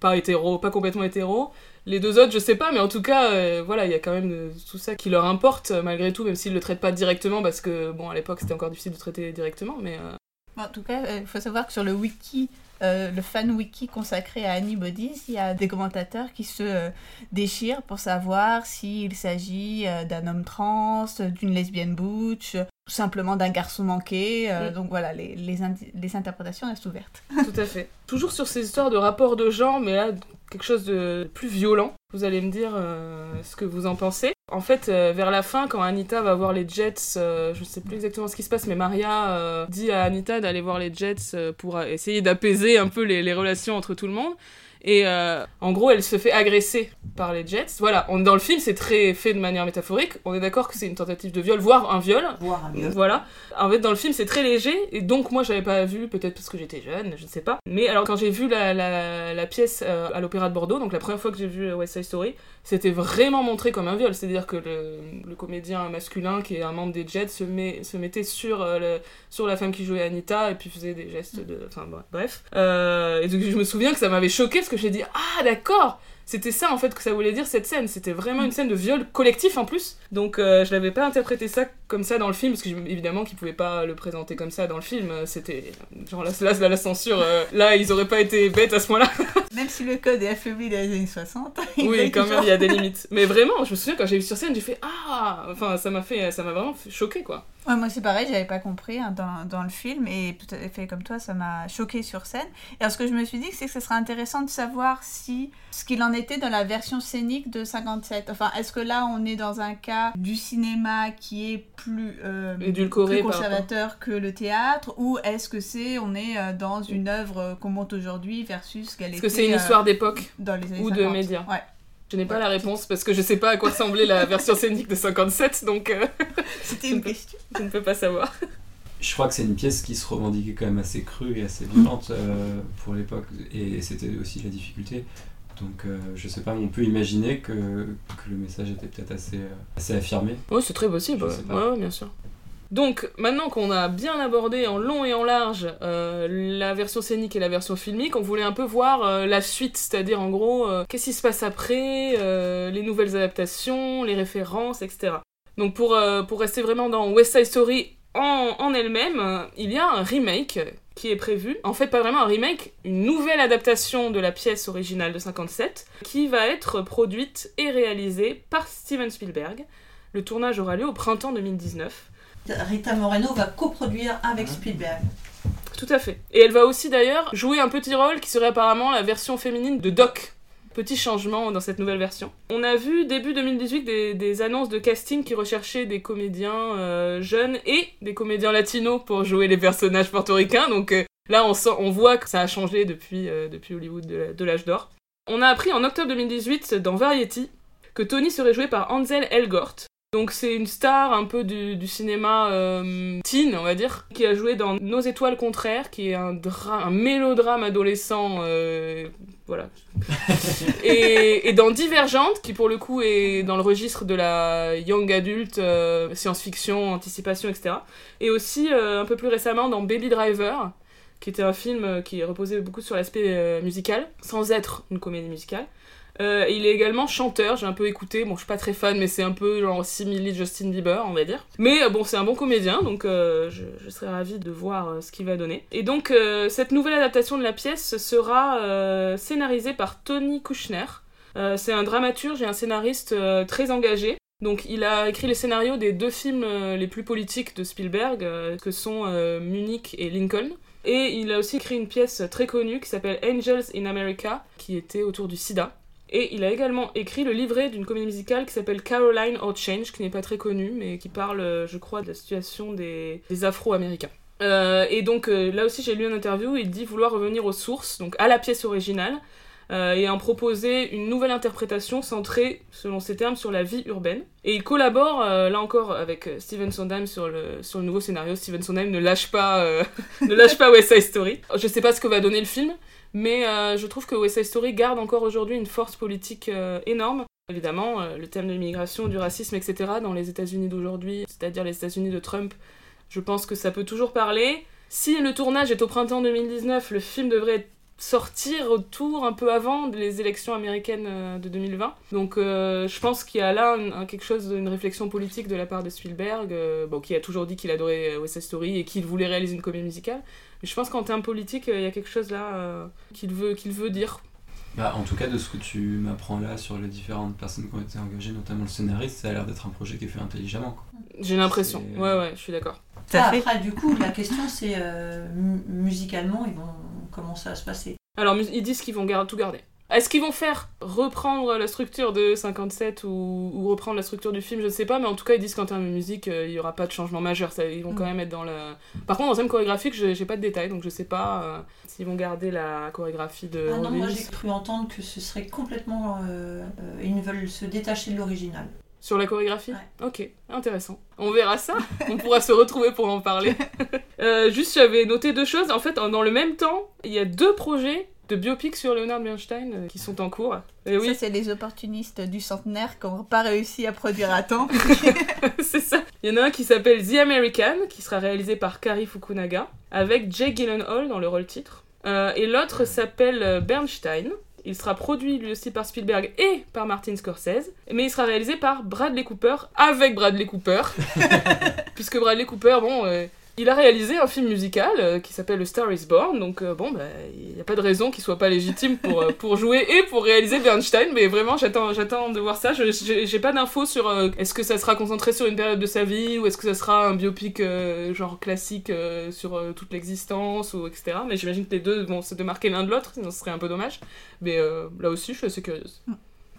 pas hétéro, pas complètement hétéro. Les deux autres, je sais pas, mais en tout cas, euh, voilà, il y a quand même euh, tout ça qui leur importe euh, malgré tout, même s'ils le traitent pas directement, parce que bon, à l'époque c'était encore difficile de traiter directement, mais euh, En tout cas, il faut savoir que sur le wiki, euh, le fan wiki consacré à Annie Bodies, il y a des commentateurs qui se euh, déchirent pour savoir s'il s'agit euh, d'un homme trans, d'une lesbienne butch, tout simplement d'un garçon manqué. Mm. Donc voilà, les, les interprétations restent ouvertes. Tout à fait. Toujours sur ces histoires de rapport de genre, mais là, quelque chose de plus violent. Vous allez me dire euh, ce que vous en pensez. En fait, euh, vers la fin, quand Anita va voir les Jets, euh, je sais plus exactement ce qui se passe, mais Maria dit à Anita d'aller voir les Jets pour essayer d'apaiser un peu les relations entre tout le monde. Et euh, en gros, elle se fait agresser par les Jets. Voilà, on, dans le film, c'est très fait de manière métaphorique. On est d'accord que c'est une tentative de viol, voire un viol. Voire un mieux. Voilà. En fait, dans le film, c'est très léger, et donc moi, j'avais pas vu, peut-être parce que j'étais jeune, je ne sais pas. Mais alors, quand j'ai vu la, la, la pièce euh, à l'Opéra de Bordeaux, donc la première fois que j'ai vu euh, West Side Story, c'était vraiment montré comme un viol. C'est-à-dire que le, le comédien masculin, qui est un membre des Jets, se, met, se mettait sur, euh, le- sur la femme qui jouait Anita, et puis faisait des gestes de... Enfin, bref. Et donc, je me souviens que ça m'avait choqué, que j'ai dit, ah, d'accord c'était ça en fait que ça voulait dire cette scène. C'était vraiment une scène de viol collectif en plus. Donc euh, je n'avais pas interprété ça comme ça dans le film parce que évidemment qu'ils pouvaient pas le présenter comme ça dans le film. C'était genre là, là, là, la censure. euh, là ils auraient pas été bêtes à ce moment-là. Même si le code est affaibli dans les années 60. il oui est quand même il y a des limites. Mais vraiment je me souviens quand j'ai vu sur scène j'ai fait ah enfin ça m'a fait ça m'a vraiment choquer quoi. Ouais, moi c'est pareil, j'avais pas compris hein, dans, dans le film et tout à fait comme toi, ça m'a choqué sur scène. Et alors ce que je me suis dit, c'est que ce serait intéressant de savoir si ce qu'il en était dans la version scénique de 57. Enfin, est-ce que là on est dans un cas du cinéma qui est plus, euh, Édulcoré plus conservateur que le théâtre ou est-ce que c'est on est euh, dans une œuvre qu'on monte aujourd'hui versus ce qu'elle Est-ce était que c'est une euh, histoire d'époque dans les années ou de 50. médias Ouais, Je n'ai pas la réponse parce que je sais pas à quoi ressemblait la version scénique de 57, donc euh, c'était une peux- question. je ne peux pas savoir. Je crois que c'est une pièce qui se revendiquait quand même assez crue et assez violente euh, pour l'époque, et c'était aussi la difficulté. Donc euh, je sais pas, on peut imaginer que, que le message était peut-être assez, euh, assez affirmé. Oui, c'est très possible, ouais. bien sûr. Donc, maintenant qu'on a bien abordé en long et en large euh, la version scénique et la version filmique, on voulait un peu voir euh, la suite, c'est-à-dire en gros, euh, qu'est-ce qui se passe après, les nouvelles adaptations, les références, etc. Donc, pour, pour rester vraiment dans West Side Story en, en elle-même, il y a un remake qui est prévu. En fait, pas vraiment un remake, une nouvelle adaptation de la pièce originale de 57, qui va être produite et réalisée par Steven Spielberg. Le tournage aura lieu au printemps 2019. Rita Moreno va coproduire avec Spielberg. Tout à fait. Et elle va aussi d'ailleurs jouer un petit rôle qui serait apparemment la version féminine de Doc. Petit changement dans cette nouvelle version. On a vu début 2018 des, annonces de casting qui recherchaient des comédiens euh, jeunes et des comédiens latinos pour jouer les personnages portoricains. Donc euh, là, on, sent, on voit que ça a changé depuis, euh, depuis Hollywood de l'âge d'or. On a appris en octobre 2018 dans Variety que Tony serait joué par Ansel Elgort. Donc c'est une star un peu du, du cinéma euh, teen, on va dire, qui a joué dans Nos étoiles contraires, qui est un, dra- un mélodrame adolescent, euh, voilà. et, et dans Divergente, qui pour le coup est dans le registre de la young adult, euh, science-fiction, anticipation, etc. Et aussi un peu plus récemment dans Baby Driver, qui était un film qui reposait beaucoup sur l'aspect musical, sans être une comédie musicale. Euh, il est également chanteur, j'ai un peu écouté, bon je suis pas très fan mais c'est un peu genre simili Justin Bieber on va dire. Mais euh, bon c'est un bon comédien donc euh, je, serais ravie de voir ce qu'il va donner. Et donc cette nouvelle adaptation de la pièce sera scénarisée par Tony Kushner. C'est un dramaturge et un scénariste très engagé. Donc il a écrit les scénarios des deux films les plus politiques de Spielberg, que sont Munich et Lincoln. Et il a aussi écrit une pièce très connue qui s'appelle Angels in America, qui était autour du sida. Et il a également écrit le livret d'une comédie musicale qui s'appelle Caroline or Change, qui n'est pas très connue, mais qui parle, euh, je crois, de la situation des, des Afro-Américains. Euh, et donc euh, là aussi j'ai lu une interview, il dit vouloir revenir aux sources, donc à la pièce originale, euh, et en proposer une nouvelle interprétation centrée, selon ses termes, sur la vie urbaine. Et il collabore, euh, là encore, avec euh, Steven Sondheim sur le, sur le nouveau scénario. Steven Sondheim ne lâche pas, euh, ne lâche pas West Side Story. Je sais pas ce que va donner le film, mais je trouve que West Side Story garde encore aujourd'hui une force politique énorme. Évidemment, le thème de l'immigration, du racisme, etc., dans les États-Unis d'aujourd'hui, c'est-à-dire les États-Unis de Trump, je pense que ça peut toujours parler. Si le tournage est au printemps 2019, le film devrait sortir autour un peu avant les élections américaines euh, de 2020. Donc euh, je pense qu'il y a là un- un- quelque chose d'une réflexion politique de la part de Spielberg, euh, bon, qui a toujours dit qu'il adorait West Side Story et qu'il voulait réaliser une comédie musicale. Mais je pense qu'en termes politiques, euh, il y a quelque chose là euh, qu'il veut, qu'il veut dire. Bah, en tout cas, de ce que tu m'apprends là sur les différentes personnes qui ont été engagées, notamment le scénariste, ça a l'air d'être un projet qui est fait intelligemment. J'ai l'impression. Ouais, ouais, je suis d'accord. Ah, fait. après, du coup, la question c'est euh, mu- musicalement, ils vont comment ça va se passer Alors, ils disent qu'ils vont gar- tout garder. Est-ce qu'ils vont faire reprendre la structure de 57 ou, ou reprendre la structure du film? Je ne sais pas, mais en tout cas, ils disent qu'en termes de musique, euh, il n'y aura pas de changement majeur. Ça, ils vont quand Mm. même être dans le. Par contre, en termes chorégraphiques, je j'ai pas de détails, donc je sais pas euh, s'ils vont garder la chorégraphie de Ah non, moi j'ai cru entendre que ce serait complètement. euh, euh, ils veulent se détacher de l'original. Sur la chorégraphie Ouais. Ok, intéressant. On verra ça. On pourra se retrouver pour en parler. Euh, juste, j'avais noté deux choses. En fait, dans le même temps, il y a deux projets de biopic sur Leonard Bernstein euh, qui sont en cours. Et oui, Ça, c'est les opportunistes du centenaire qui n'ont pas réussi à produire à temps. c'est ça. Il y en a un qui s'appelle The American, qui sera réalisé par Kari Fukunaga, avec Jake Gyllenhaal dans le rôle titre. Euh, et l'autre s'appelle Bernstein. Il sera produit lui aussi par Spielberg et par Martin Scorsese, mais il sera réalisé par Bradley Cooper avec Bradley Cooper. Puisque Bradley Cooper, bon, euh, Il a réalisé un film musical euh, qui s'appelle Star is Born, donc euh, bon, bah, il n'y a pas de raison qu'il soit pas légitime pour, euh, pour jouer et pour réaliser Bernstein, mais vraiment, j'attends, j'attends de voir ça. J'ai pas d'infos sur est-ce que ça sera concentré sur une période de sa vie ou est-ce que ça sera un biopic genre classique sur toute l'existence ou etc. Mais j'imagine que les deux vont se démarquer l'un de l'autre, sinon ce serait un peu dommage. Mais là aussi, je suis assez curieuse.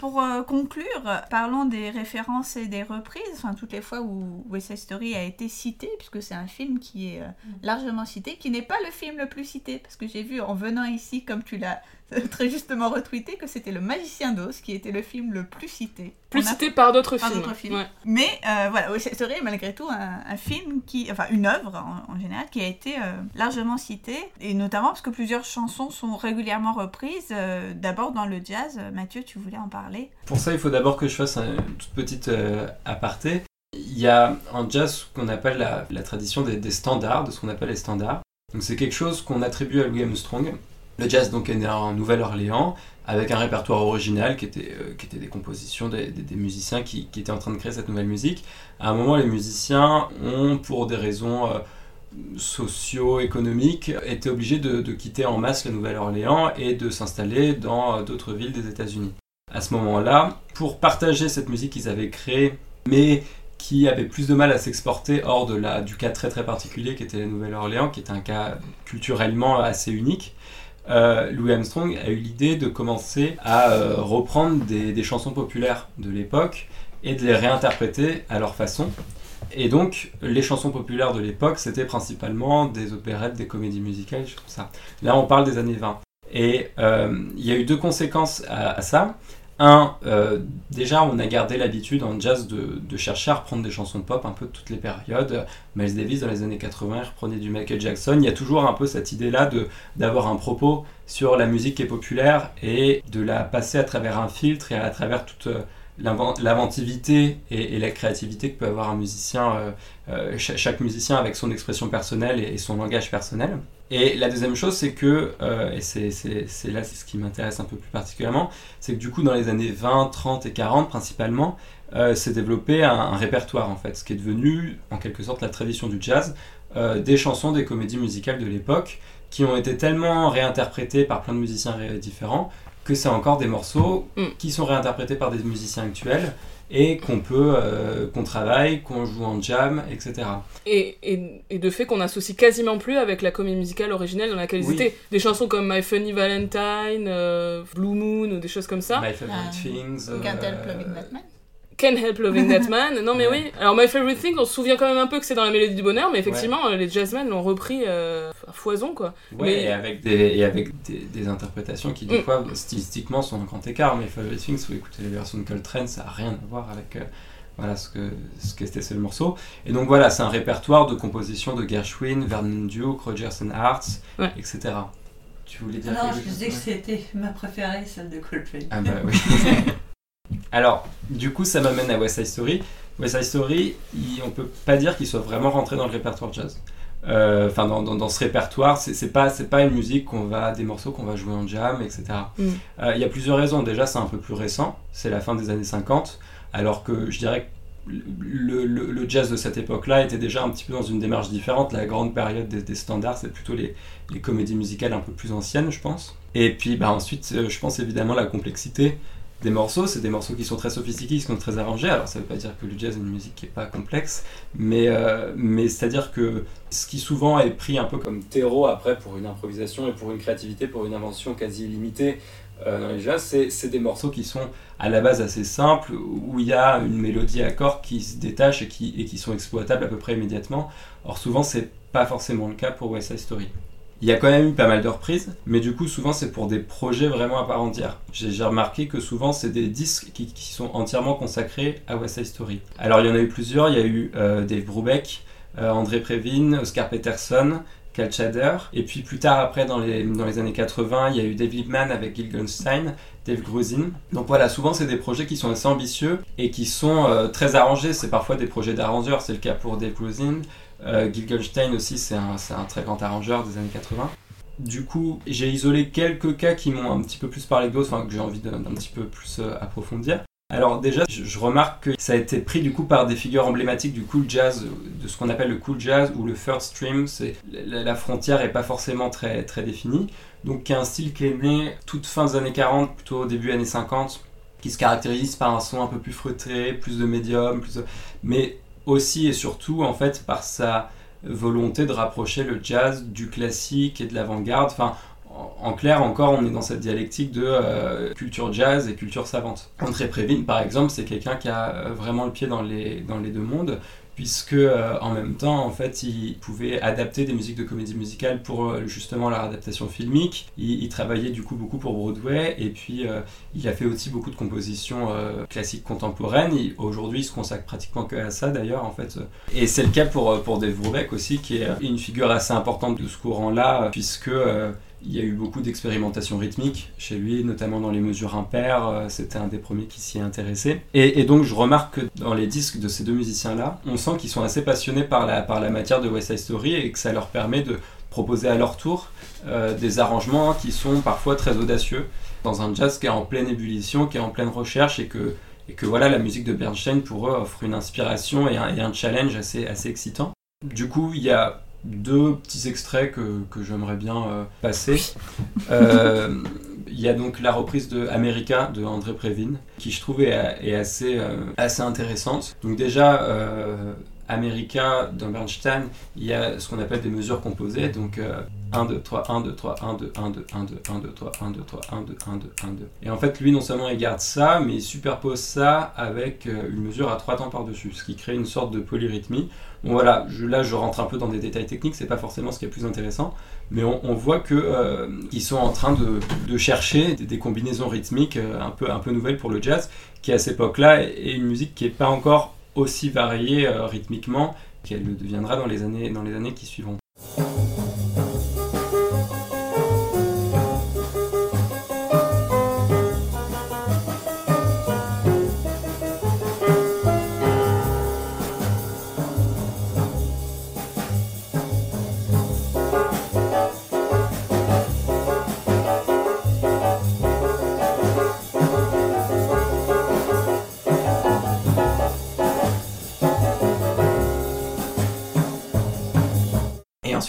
Pour euh, conclure, parlons des références et des reprises, enfin toutes les fois où West Side Story a été cité, puisque c'est un film qui est euh, largement cité, qui n'est pas le film le plus cité, parce que j'ai vu en venant ici, comme tu l'as très justement retweeté, que c'était Le Magicien d'Oz qui était le film le plus cité. Plus a- cité par d'autres par films. d'autres films. Ouais. Mais euh, voilà, West Side Story est malgré tout un, un film qui, enfin une œuvre en, en général, qui a été euh, largement citée, et notamment parce que plusieurs chansons sont régulièrement reprises, euh, d'abord dans le jazz. Mathieu, tu voulais en parler? Pour ça, il faut d'abord que je fasse un- une toute petite euh, aparté. Il y a en jazz ce qu'on appelle la, la tradition des, des standards, de ce qu'on appelle les standards. Donc c'est quelque chose qu'on attribue à Louis Armstrong. Le jazz donc est né en Nouvelle-Orléans avec un répertoire original qui était, euh, qui était des compositions des, musiciens qui, étaient en train de créer cette nouvelle musique. À un moment, les musiciens ont, pour des raisons euh, socio-économiques, été obligés de, de quitter en masse la Nouvelle-Orléans et de s'installer dans euh, d'autres villes des États-Unis à ce moment-là, pour partager cette musique qu'ils avaient créée, mais qui avait plus de mal à s'exporter hors de la, du cas très très particulier qui était la Nouvelle-Orléans, qui est un cas culturellement assez unique. Euh, Louis Armstrong a eu l'idée de commencer à euh, reprendre des, chansons populaires de l'époque et de les réinterpréter à leur façon. Et donc, les chansons populaires de l'époque, c'était principalement des opérettes, des comédies musicales, comme ça. Là, on parle des années 20. Et euh, il y a eu deux conséquences à ça. Euh, déjà, on a gardé l'habitude en jazz de, de chercher à reprendre des chansons pop un peu de toutes les périodes. Miles Davis, dans les années 80, il reprenait du Michael Jackson. Il y a toujours un peu cette idée-là de- d'avoir un propos sur la musique qui est populaire et de la passer à travers un filtre et à travers toute euh, l'inven- l'inventivité et, la créativité que peut avoir un musicien, euh, cha- chaque musicien avec son expression personnelle et son langage personnel. Et la deuxième chose, c'est que, euh, et c'est là ce qui m'intéresse un peu plus particulièrement, c'est que du coup, dans les années 20, 30 et 40 principalement, euh, s'est développé un, un répertoire en fait, ce qui est devenu en quelque sorte la tradition du jazz, euh, des chansons, des comédies musicales de l'époque, qui ont été tellement réinterprétées par plein de musiciens différents que c'est encore des morceaux Mm. qui sont réinterprétés par des musiciens actuels et qu'on peut, euh, qu'on travaille, qu'on joue en jam, etc. Et, et, et de fait qu'on associe quasiment plus avec la comédie musicale originelle dans laquelle ils Oui. étaient. Des chansons comme My Funny Valentine, euh, Blue Moon ou des choses comme ça. My Favorite Ah. Things. Can't euh, Help Loving That Man. Can't Help Loving That Man. Non mais Ouais. oui. Alors My Favorite Thing, on se souvient quand même un peu que c'est dans la mélodie du bonheur, mais effectivement les jazzmen l'ont repris euh, à foison quoi. Ouais, Mais- et avec, des, et avec des, des interprétations qui, des Mm. fois, stylistiquement, sont en grand écart. Mais Favorite Things, si vous écoutez les versions de Coltrane, ça n'a rien à voir avec euh, voilà, ce que ce qu'était ce morceau. Et donc voilà, c'est un répertoire de compositions de Gershwin, Vernon Duke, Rogers and Hart, Ouais. etc. Tu voulais dire Non, je disais que c'était ma préférée, celle de Coltrane. Ah bah oui. Alors, du coup, ça m'amène à West Side Story. West Side Story, il- on peut pas dire qu'il soit vraiment rentré dans le répertoire jazz. Euh, Enfin, dans, dans, dans ce répertoire, c'est pas, c'est pas une musique qu'on va, des morceaux qu'on va jouer en jam, etc. Mm. Euh, Il y a plusieurs raisons. Déjà, c'est un peu plus récent, c'est la fin des années 50, alors que je dirais que le, le- le jazz de cette époque-là était déjà un petit peu dans une démarche différente. La grande période des, des standards, c'est plutôt les, les comédies musicales un peu plus anciennes, je pense. Et puis bah, ensuite, euh, je pense évidemment la complexité des morceaux. C'est des morceaux qui sont très sophistiqués, qui sont très arrangés. Alors ça veut pas dire que le jazz est une musique qui est pas complexe, mais, euh, mais c'est-à-dire que ce qui souvent est pris un peu comme terreau après pour une improvisation et pour une créativité, pour une invention quasi illimitée euh, dans les jazz, c'est des morceaux qui sont à la base assez simples, où il y a une mélodie à corps qui se détache et qui, et qui sont exploitables à peu près immédiatement. Or souvent c'est pas forcément le cas pour West Side Story. Il y a quand même eu pas mal de reprises, mais du coup souvent c'est pour des projets vraiment à part entière. J'ai remarqué que souvent c'est des disques qui, sont entièrement consacrés à West Side Story. Alors il y en a eu plusieurs, il y a eu euh, Dave Brubeck, euh, André Previn, Oscar Peterson, Cal Tjader, et puis plus tard après dans les, dans les années 80 il y a eu Dave Liebman avec Gil Gunstein, Dave Grusin. Donc voilà, souvent c'est des projets qui sont assez ambitieux et qui sont euh, très arrangés. C'est parfois des projets d'arrangeurs, c'est le cas pour Dave Grusin. Euh, Gil Gunstein aussi, c'est un, un très grand arrangeur des années 80. Du coup, j'ai isolé quelques cas qui m'ont un petit peu plus parlé que d'autres, que j'ai envie d'un petit peu plus euh, approfondir. Alors déjà, je, remarque que ça a été pris du coup par des figures emblématiques du cool jazz, de ce qu'on appelle le cool jazz ou le first stream. C'est la, frontière est pas forcément très très définie. Donc qui est un style qui est né toute fin des années 40, plutôt début années 50, qui se caractérise par un son un peu plus feutré, plus de médium, plus de- mais aussi et surtout en fait par sa volonté de rapprocher le jazz du classique et de l'avant-garde. Enfin, en- clair, encore, on est dans cette dialectique de euh, culture jazz et culture savante. André Prévin, par exemple, c'est quelqu'un qui a euh, vraiment le pied dans les, dans les deux mondes, puisque euh, en même temps, en fait, il pouvait adapter des musiques de comédie musicale pour euh, justement leur adaptation filmique. Il, il travaillait du coup beaucoup pour Broadway, et puis euh, il a fait aussi beaucoup de compositions classiques contemporaines. Aujourd'hui, il se consacre pratiquement que à ça, d'ailleurs, en fait. Et c'est le cas pour, pour Dave Brubeck aussi, qui est une figure assez importante de ce courant-là, puisque il y a eu beaucoup d'expérimentations rythmiques chez lui, notamment dans les mesures impaires. euh, C'était un des premiers qui s'y est intéressé. Et, et donc, je remarque que dans les disques de ces deux musiciens-là, on sent qu'ils sont assez passionnés par la, par la matière de West Side Story et que ça leur permet de proposer à leur tour euh, des arrangements qui sont parfois très audacieux dans un jazz qui est en pleine ébullition, qui est en pleine recherche et que, et que voilà, la musique de Bernstein pour eux offre une inspiration et un, et un challenge assez, assez excitant. Du coup, il y a deux petits extraits que, que j'aimerais bien euh, passer. Euh, Il y a donc la reprise de America de André Prévin, qui je trouve est, est assez, euh, assez intéressante. Donc déjà, America dans Bernstein, il y a ce qu'on appelle des mesures composées. Donc euh, 1, 2, 3, 1, 2, 3, 1, 2, 1, 2, 1, 2, 1, 2, 3, 1, 2, 3, 1, 2, 1, 2, 1, 2. Et en fait, lui, non seulement il garde ça, mais il superpose ça avec une mesure à trois temps par-dessus, ce qui crée une sorte de polyrythmie. Bon voilà, là je rentre un peu dans des détails techniques, c'est pas forcément ce qui est plus intéressant, mais on, voit que euh, sont en train de, chercher des, combinaisons rythmiques euh, un peu un peu nouvelles pour le jazz, qui à cette époque-là est une musique qui est pas encore aussi variée euh, rythmiquement qu'elle le deviendra dans les années dans les années qui suivront.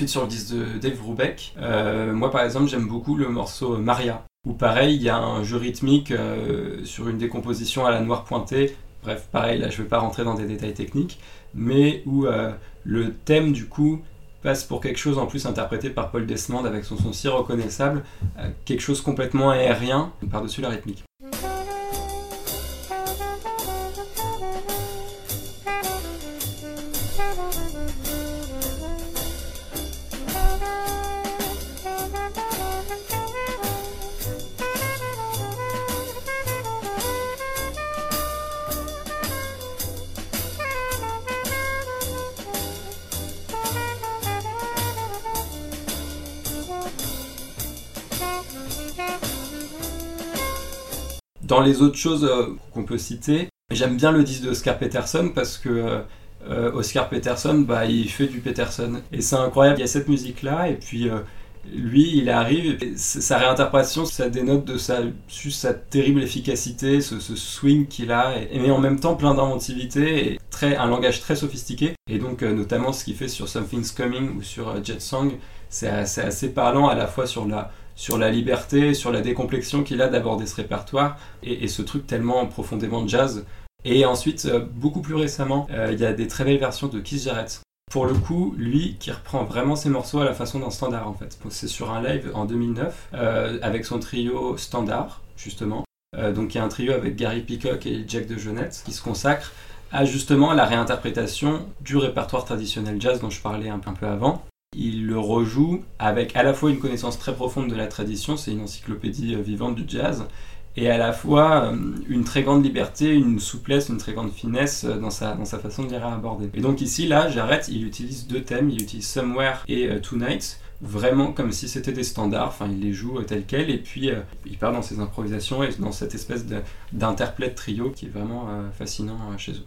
Ensuite sur le disque de Dave euh, moi par exemple j'aime beaucoup le morceau Maria, où pareil il y a un jeu rythmique euh, sur une décomposition à la noire pointée, bref pareil là je ne vais pas rentrer dans des détails techniques, mais où euh, le thème du coup passe pour quelque chose en plus interprété par Paul Desmond avec son son si reconnaissable, quelque chose complètement aérien par-dessus la rythmique. Dans les autres choses euh, qu'on peut citer, j'aime bien le disque de Oscar Peterson parce que euh, Oscar Peterson, bah, il fait du Peterson. Et c'est incroyable, il y a cette musique-là, et puis euh, lui, il arrive, sa réinterprétation, ça dénote de sa, sa terrible efficacité, ce, ce swing qu'il a, et, mais en même temps plein d'inventivité, et très, un langage très sophistiqué. Et donc, euh, notamment ce qu'il fait sur Something's Coming ou sur euh, Jet Song, c'est assez parlant à la fois sur la, sur la liberté, sur la décomplexion qu'il a d'aborder ce répertoire, et, ce truc tellement profondément jazz. Et ensuite, euh, beaucoup plus récemment, euh, il y a des très belles versions de Keith Jarrett. Pour le coup, lui qui reprend vraiment ses morceaux à la façon d'un standard en fait. C'est sur un live en 2009 euh, avec son trio standard justement. Donc il y a un trio avec Gary Peacock et Jack de Jonette qui se consacre à justement la réinterprétation du répertoire traditionnel jazz dont je parlais un peu avant. Il le rejoue avec à la fois une connaissance très profonde de la tradition, c'est une encyclopédie euh, vivante du jazz, et à la fois euh, une très grande liberté, une souplesse, une très grande finesse euh, dans sa, dans sa façon de les réaborder. Et donc ici, là, j'arrête, il utilise deux thèmes, il utilise Somewhere et Tonight, vraiment comme si c'était des standards, enfin il les joue tels quels, et puis il part dans ses improvisations et dans cette espèce d'interplète trio qui est vraiment fascinant chez eux.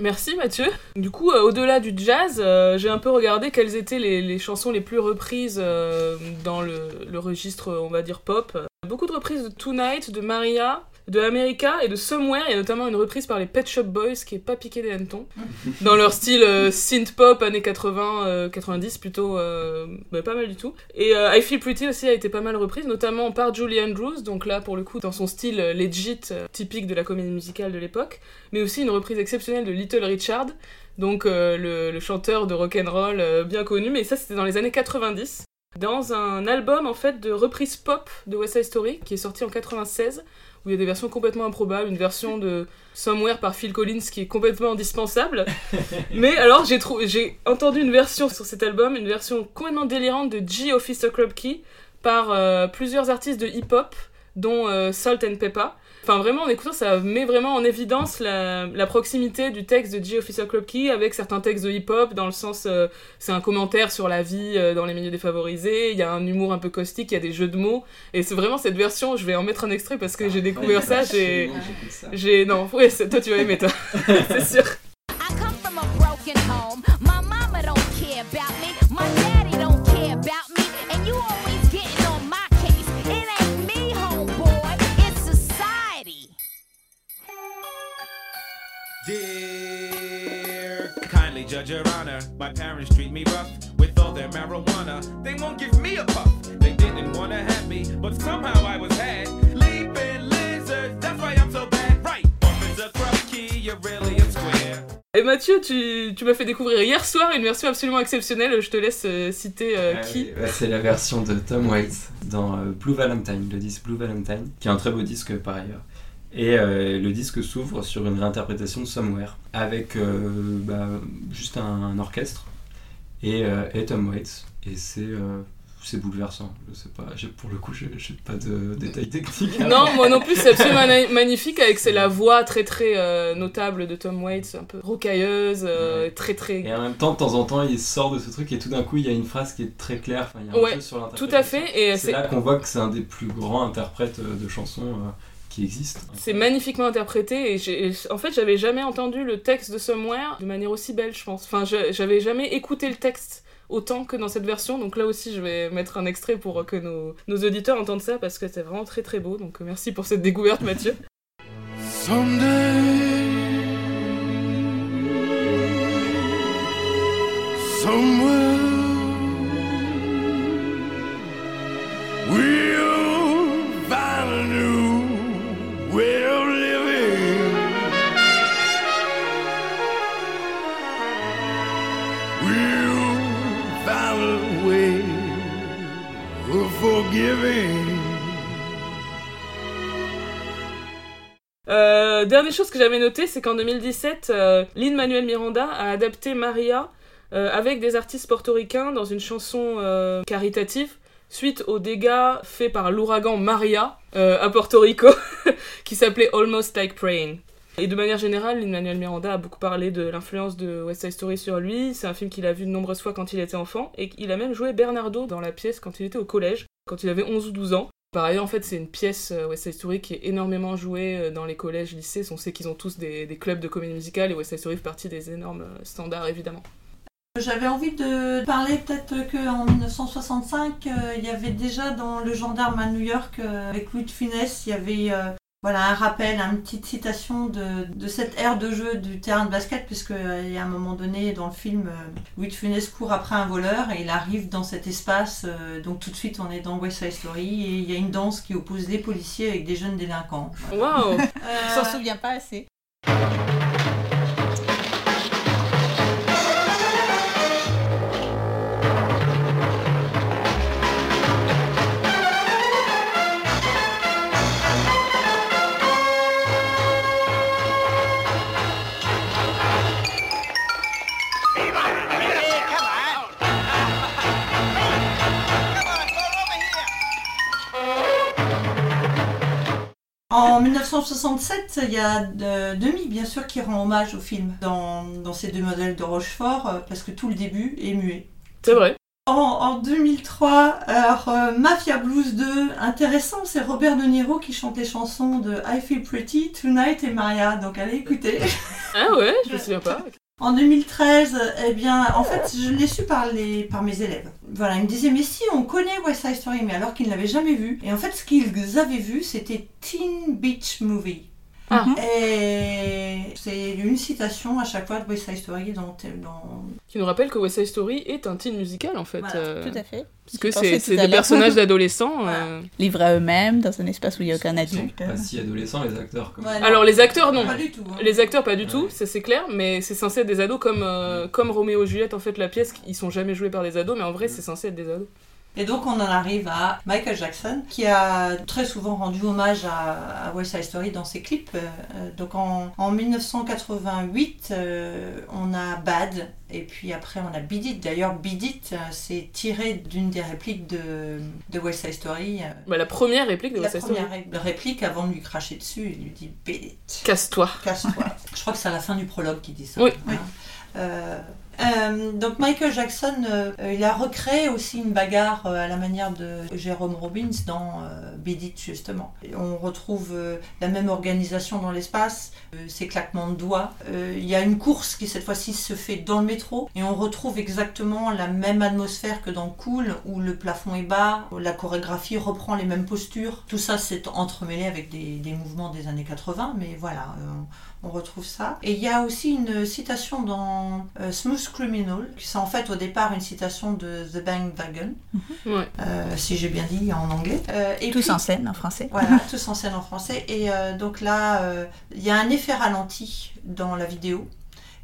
Merci Mathieu. Du coup, euh, au-delà du jazz, euh, j'ai un peu regardé quelles étaient les, chansons les plus reprises euh, dans le, le registre, on va dire, pop. Beaucoup de reprises de Tonight, de Maria, de America et de Somewhere. A notamment une reprise par les Pet Shop Boys qui est pas piqué des hannetons. dans leur style euh, synth pop années 80, euh, 90 plutôt, euh, bah, pas mal du tout. Et I Feel Pretty aussi a été pas mal reprise, notamment par Julie Andrews, donc là pour le coup dans son style legit, typique de la comédie musicale de l'époque, mais aussi une reprise exceptionnelle de Little Richard, donc le, chanteur de rock'n'roll euh, bien connu, mais ça c'était dans les années 90. Dans un album en fait de reprise pop de West Side Story qui est sorti en 96 où il y a des versions complètement improbables, une version de Somewhere par Phil Collins qui est complètement indispensable. Mais alors j'ai entendu une version sur cet album, une version complètement délirante de G Officer Club Key par euh, plusieurs artistes de hip-hop dont euh, Salt and Peppa. Enfin vraiment en écoutant ça met vraiment en évidence la, la proximité du texte de G Officer Club Key avec certains textes de hip-hop dans le sens euh, c'est un commentaire sur la vie euh, dans les milieux défavorisés, il y a un humour un peu caustique, il y a des jeux de mots et c'est vraiment cette version, je vais en mettre un extrait parce que j'ai découvert ça, j'ai j'ai non, ouais, toi tu vas aimer toi. c'est sûr. I come from a broken home. My mama don't care about me. My daddy judge your honor. My parents treat me rough with all their marijuana. They won't give me a puff. They didn't wanna have me, but somehow I was had. Leaping lizards, that's why I'm so bad. Right, Officer Krupke, you're really a square. Et Mathieu, tu, tu m'as fait découvrir hier soir une version absolument exceptionnelle, je te laisse euh, citer euh, Ah qui. oui, bah, C'est la version de Tom Waits dans euh, Blue Valentine, le disque Blue Valentine, qui est un très beau disque par ailleurs. Et euh, le disque s'ouvre sur une réinterprétation de Somewhere, avec euh, bah, juste un, un orchestre et, euh, et Tom Waits. Et c'est c'est bouleversant. Je sais pas, pour le coup, j'ai j'ai pas de détails techniques. Non, moi non plus, c'est absolument magnifique avec c'est la voix très très euh, notable de Tom Waits, un peu rocailleuse, euh, très très. Et en même temps, de temps en temps, il sort de ce truc et tout d'un coup, il y a une phrase qui est très claire. Enfin, il y a un Ouais, sur Tout à fait, et C'est là qu'on voit que c'est un des plus grands interprètes de chansons euh, qui existent. c'est magnifiquement interprété et en fait j'avais jamais entendu le texte de Somewhere de manière aussi belle je pense. Enfin j'avais jamais écouté le texte autant que dans cette version donc là aussi je vais mettre un extrait pour que nos, nos auditeurs entendent ça parce que c'est vraiment très très beau donc merci pour cette découverte Mathieu. Someday, somewhere, we'll Euh, dernière chose que j'avais noté, c'est qu'en 2017, euh, Lin-Manuel Miranda a adapté Maria euh, avec des artistes portoricains dans une chanson euh, caritative suite aux dégâts faits par l'ouragan Maria à Porto Rico qui s'appelait Almost Like Praying. Et de manière générale, Lin-Manuel Miranda a beaucoup parlé de l'influence de West Side Story sur lui. C'est un film qu'il a vu de nombreuses fois quand il était enfant et il a même joué Bernardo dans la pièce quand il était au collège, quand il avait 11 ou 12 ans. Par ailleurs, en fait, c'est une pièce euh, West Side Story qui est énormément jouée euh, dans les collèges, lycées. On sait qu'ils ont tous des, clubs de comédie musicale et West Side Story fait partie des énormes euh, standards, évidemment. J'avais envie de parler peut-être qu'en 1965, euh, il y avait déjà dans Le Gendarme à New York, avec Louis de Funès, il y avait voilà, un rappel, une petite citation de, de cette ère de jeu du terrain de basket, puisque euh, il y a un moment donné dans le film, euh, Louis de Funès court après un voleur et il arrive dans cet espace, euh, donc tout de suite on est dans West Side Story, et il y a une danse qui oppose les policiers avec des jeunes délinquants. Waouh On s'en souvient pas assez. 1967, il y a Demi, bien sûr, qui rend hommage au film dans, dans ces deux modèles de Rochefort, euh, parce que tout le début est muet. C'est vrai. En, en 2003, alors euh, Mafia Blues 2, intéressant, c'est Robert De Niro qui chante les chansons de I Feel Pretty, Tonight et Maria, donc allez écouter. Ah ouais, je me souviens pas. En 2013, eh bien, en fait, je l'ai su par, les, par mes élèves. Voilà, ils me disaient, mais si, on connaît West Side Story, mais alors qu'ils ne l'avaient jamais vu. Et en fait, ce qu'ils avaient vu, c'était Teen Beach Movie. Ah. Et c'est une citation à chaque fois de West Side Story dans, dans... Qui nous rappelle que West Side Story est un teen musical en fait. Voilà, euh, Tout à fait. Parce que c'est des personnages d'adolescents. Voilà. euh. Livrés à eux-mêmes dans un espace où il n'y a aucun adulte. pas si adolescents, les acteurs. Comme... Alors les acteurs non. Pas du tout. hein. Les acteurs pas du tout, ça c'est clair, mais c'est censé être des ados comme, euh, comme Roméo et Juliette en fait la pièce, ils sont jamais joués par des ados, mais en vrai c'est censé être des ados. Et donc on en arrive à Michael Jackson, qui a très souvent rendu hommage à, à West Side Story dans ses clips. Euh, donc en, en 1988, euh, on a Bad, et puis après on a Beat It. D'ailleurs, Beat It, euh, c'est tiré d'une des répliques de, de West Side Story. euh, Bah, la première réplique de la West Side Story. première ré- réplique, avant de lui cracher dessus, il lui dit Beat It. Casse-toi. Casse-toi. Je crois que c'est à la fin du prologue qu'il dit ça. Oui. hein. Euh, euh, donc Michael Jackson, euh, il a recréé aussi une bagarre euh, à la manière de Jérôme Robbins dans euh, Beat It, justement. On retrouve la même organisation dans l'espace, ces claquements de doigts. Il y a une course qui cette fois-ci se fait dans le métro et on retrouve exactement la même atmosphère que dans Cool où le plafond est bas, la chorégraphie reprend les mêmes postures. Tout ça c'est entremêlé avec des mouvements des années 80, mais voilà. On retrouve ça. Et il y a aussi une citation dans euh, Smooth Criminal, qui c'est en fait au départ une citation de The Bandwagon, Ouais. euh, si j'ai bien dit en anglais. Euh, et Tous puis- en scène en français. Voilà, tous en scène en français. Et euh, donc là, euh, il y a un effet ralenti dans la vidéo.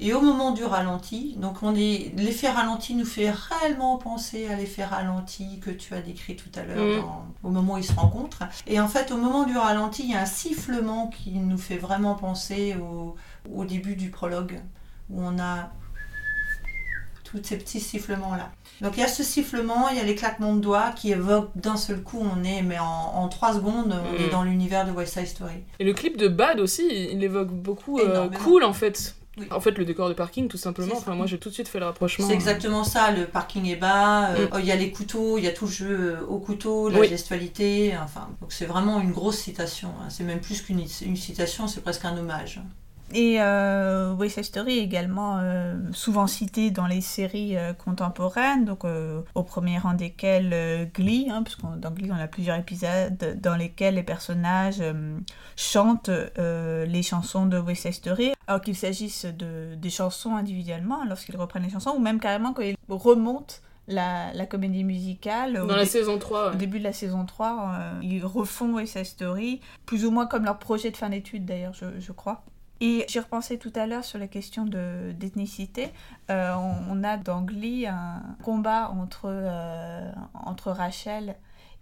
Et au moment du ralenti, donc on est, l'effet ralenti nous fait réellement penser à l'effet ralenti que tu as décrit tout à l'heure Mm. au moment où ils se rencontrent. Et en fait, au moment du ralenti, il y a un sifflement qui nous fait vraiment penser au, au début du prologue, où on a tous ces petits sifflements-là. Donc il y a ce sifflement, il y a les claquements de doigts qui évoquent d'un seul coup, on est, mais en, en trois secondes, on Mm. est dans l'univers de West Side Story. Et le clip de Bad aussi, il évoque beaucoup euh, cool en fait. Oui. En fait, le décor de parking, tout simplement. Enfin, moi, j'ai tout de suite fait le rapprochement. C'est exactement ça, le parking est bas, euh, Mm. oh, il y a les couteaux, il y a tout le jeu euh, au couteau, la Oui. gestualité, enfin, donc c'est vraiment une grosse citation. hein. C'est même plus qu'une une citation, c'est presque un hommage. Et euh, West Side Story est également euh, souvent cité dans les séries euh, contemporaines, donc euh, au premier rang desquelles Glee, hein, parce que dans Glee on a plusieurs épisodes dans lesquels les personnages chantent les chansons de West Side Story, alors qu'il s'agisse de, des chansons individuellement hein, lorsqu'ils reprennent les chansons, ou même carrément quand ils remontent la, la comédie musicale. Dans la saison 3. au début de la saison 3, euh, ils refont West Side Story, plus ou moins comme leur projet de fin d'études d'ailleurs, je, je crois. Et j'y repensais tout à l'heure sur la question de- d'ethnicité. Euh, on, on a dans Glee un combat entre, euh, entre Rachel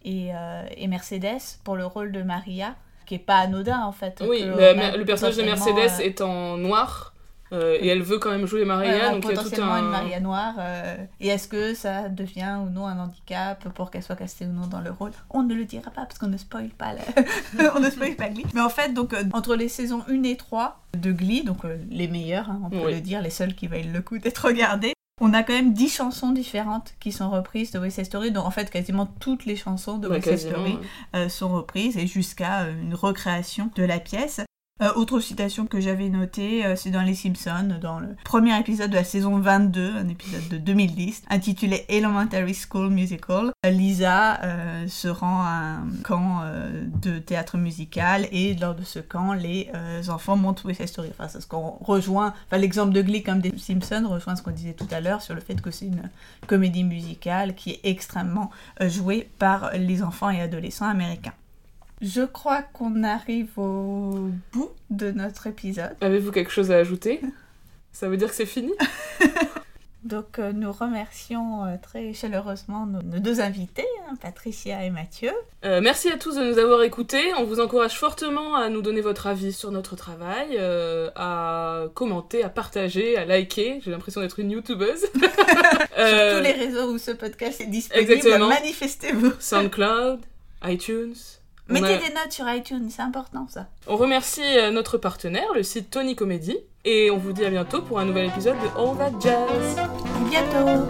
et, euh, et Mercedes pour le rôle de Maria, qui est pas anodin en fait. Oui, la- a le personnage de Mercedes est en noir. Euh, et elle veut quand même jouer Maria, voilà, donc il y a tout un... une Maria noire. euh, et est-ce que ça devient ou non un handicap pour qu'elle soit castée ou non dans le rôle? On ne le dira pas parce qu'on ne spoil pas, le- on ne spoil pas Glee. Mais en fait, donc euh, entre les saisons 1 et 3 de Glee, donc euh, les meilleures, hein, on peut Oui. le dire, les seules qui valent le coup d'être regardées. On a quand même 10 chansons différentes qui sont reprises de West Side Story, donc en fait quasiment toutes les chansons de Ouais, West Side Story ouais. sont reprises et jusqu'à une recréation de la pièce. Euh, autre citation que j'avais notée, euh, c'est dans Les Simpsons, dans le premier épisode de la saison 22, un épisode de 2010, intitulé Elementary School Musical. Euh, Lisa se rend à un camp de théâtre musical et lors de ce camp, les enfants montent West Side Story. Enfin, c'est ce qu'on rejoint, enfin l'exemple de Glee comme des Simpsons rejoint ce qu'on disait tout à l'heure sur le fait que c'est une comédie musicale qui est extrêmement jouée par les enfants et adolescents américains. Je crois qu'on arrive au bout de notre épisode. Avez-vous quelque chose à ajouter? Ça veut dire que c'est fini? Donc euh, nous remercions euh, très chaleureusement nos, nos deux invités, hein, Patricia et Mathieu. Euh, merci à tous de nous avoir écoutés. On vous encourage fortement à nous donner votre avis sur notre travail, à commenter, à partager, à liker. J'ai l'impression d'être une youtubeuse. Sur tous les réseaux où ce podcast est disponible, manifestez-vous. SoundCloud, iTunes. Mettez a- des notes sur iTunes, c'est important ça. On remercie euh, notre partenaire, le site Tony Comedy. Et on vous dit à bientôt pour un nouvel épisode de All That Jazz. À bientôt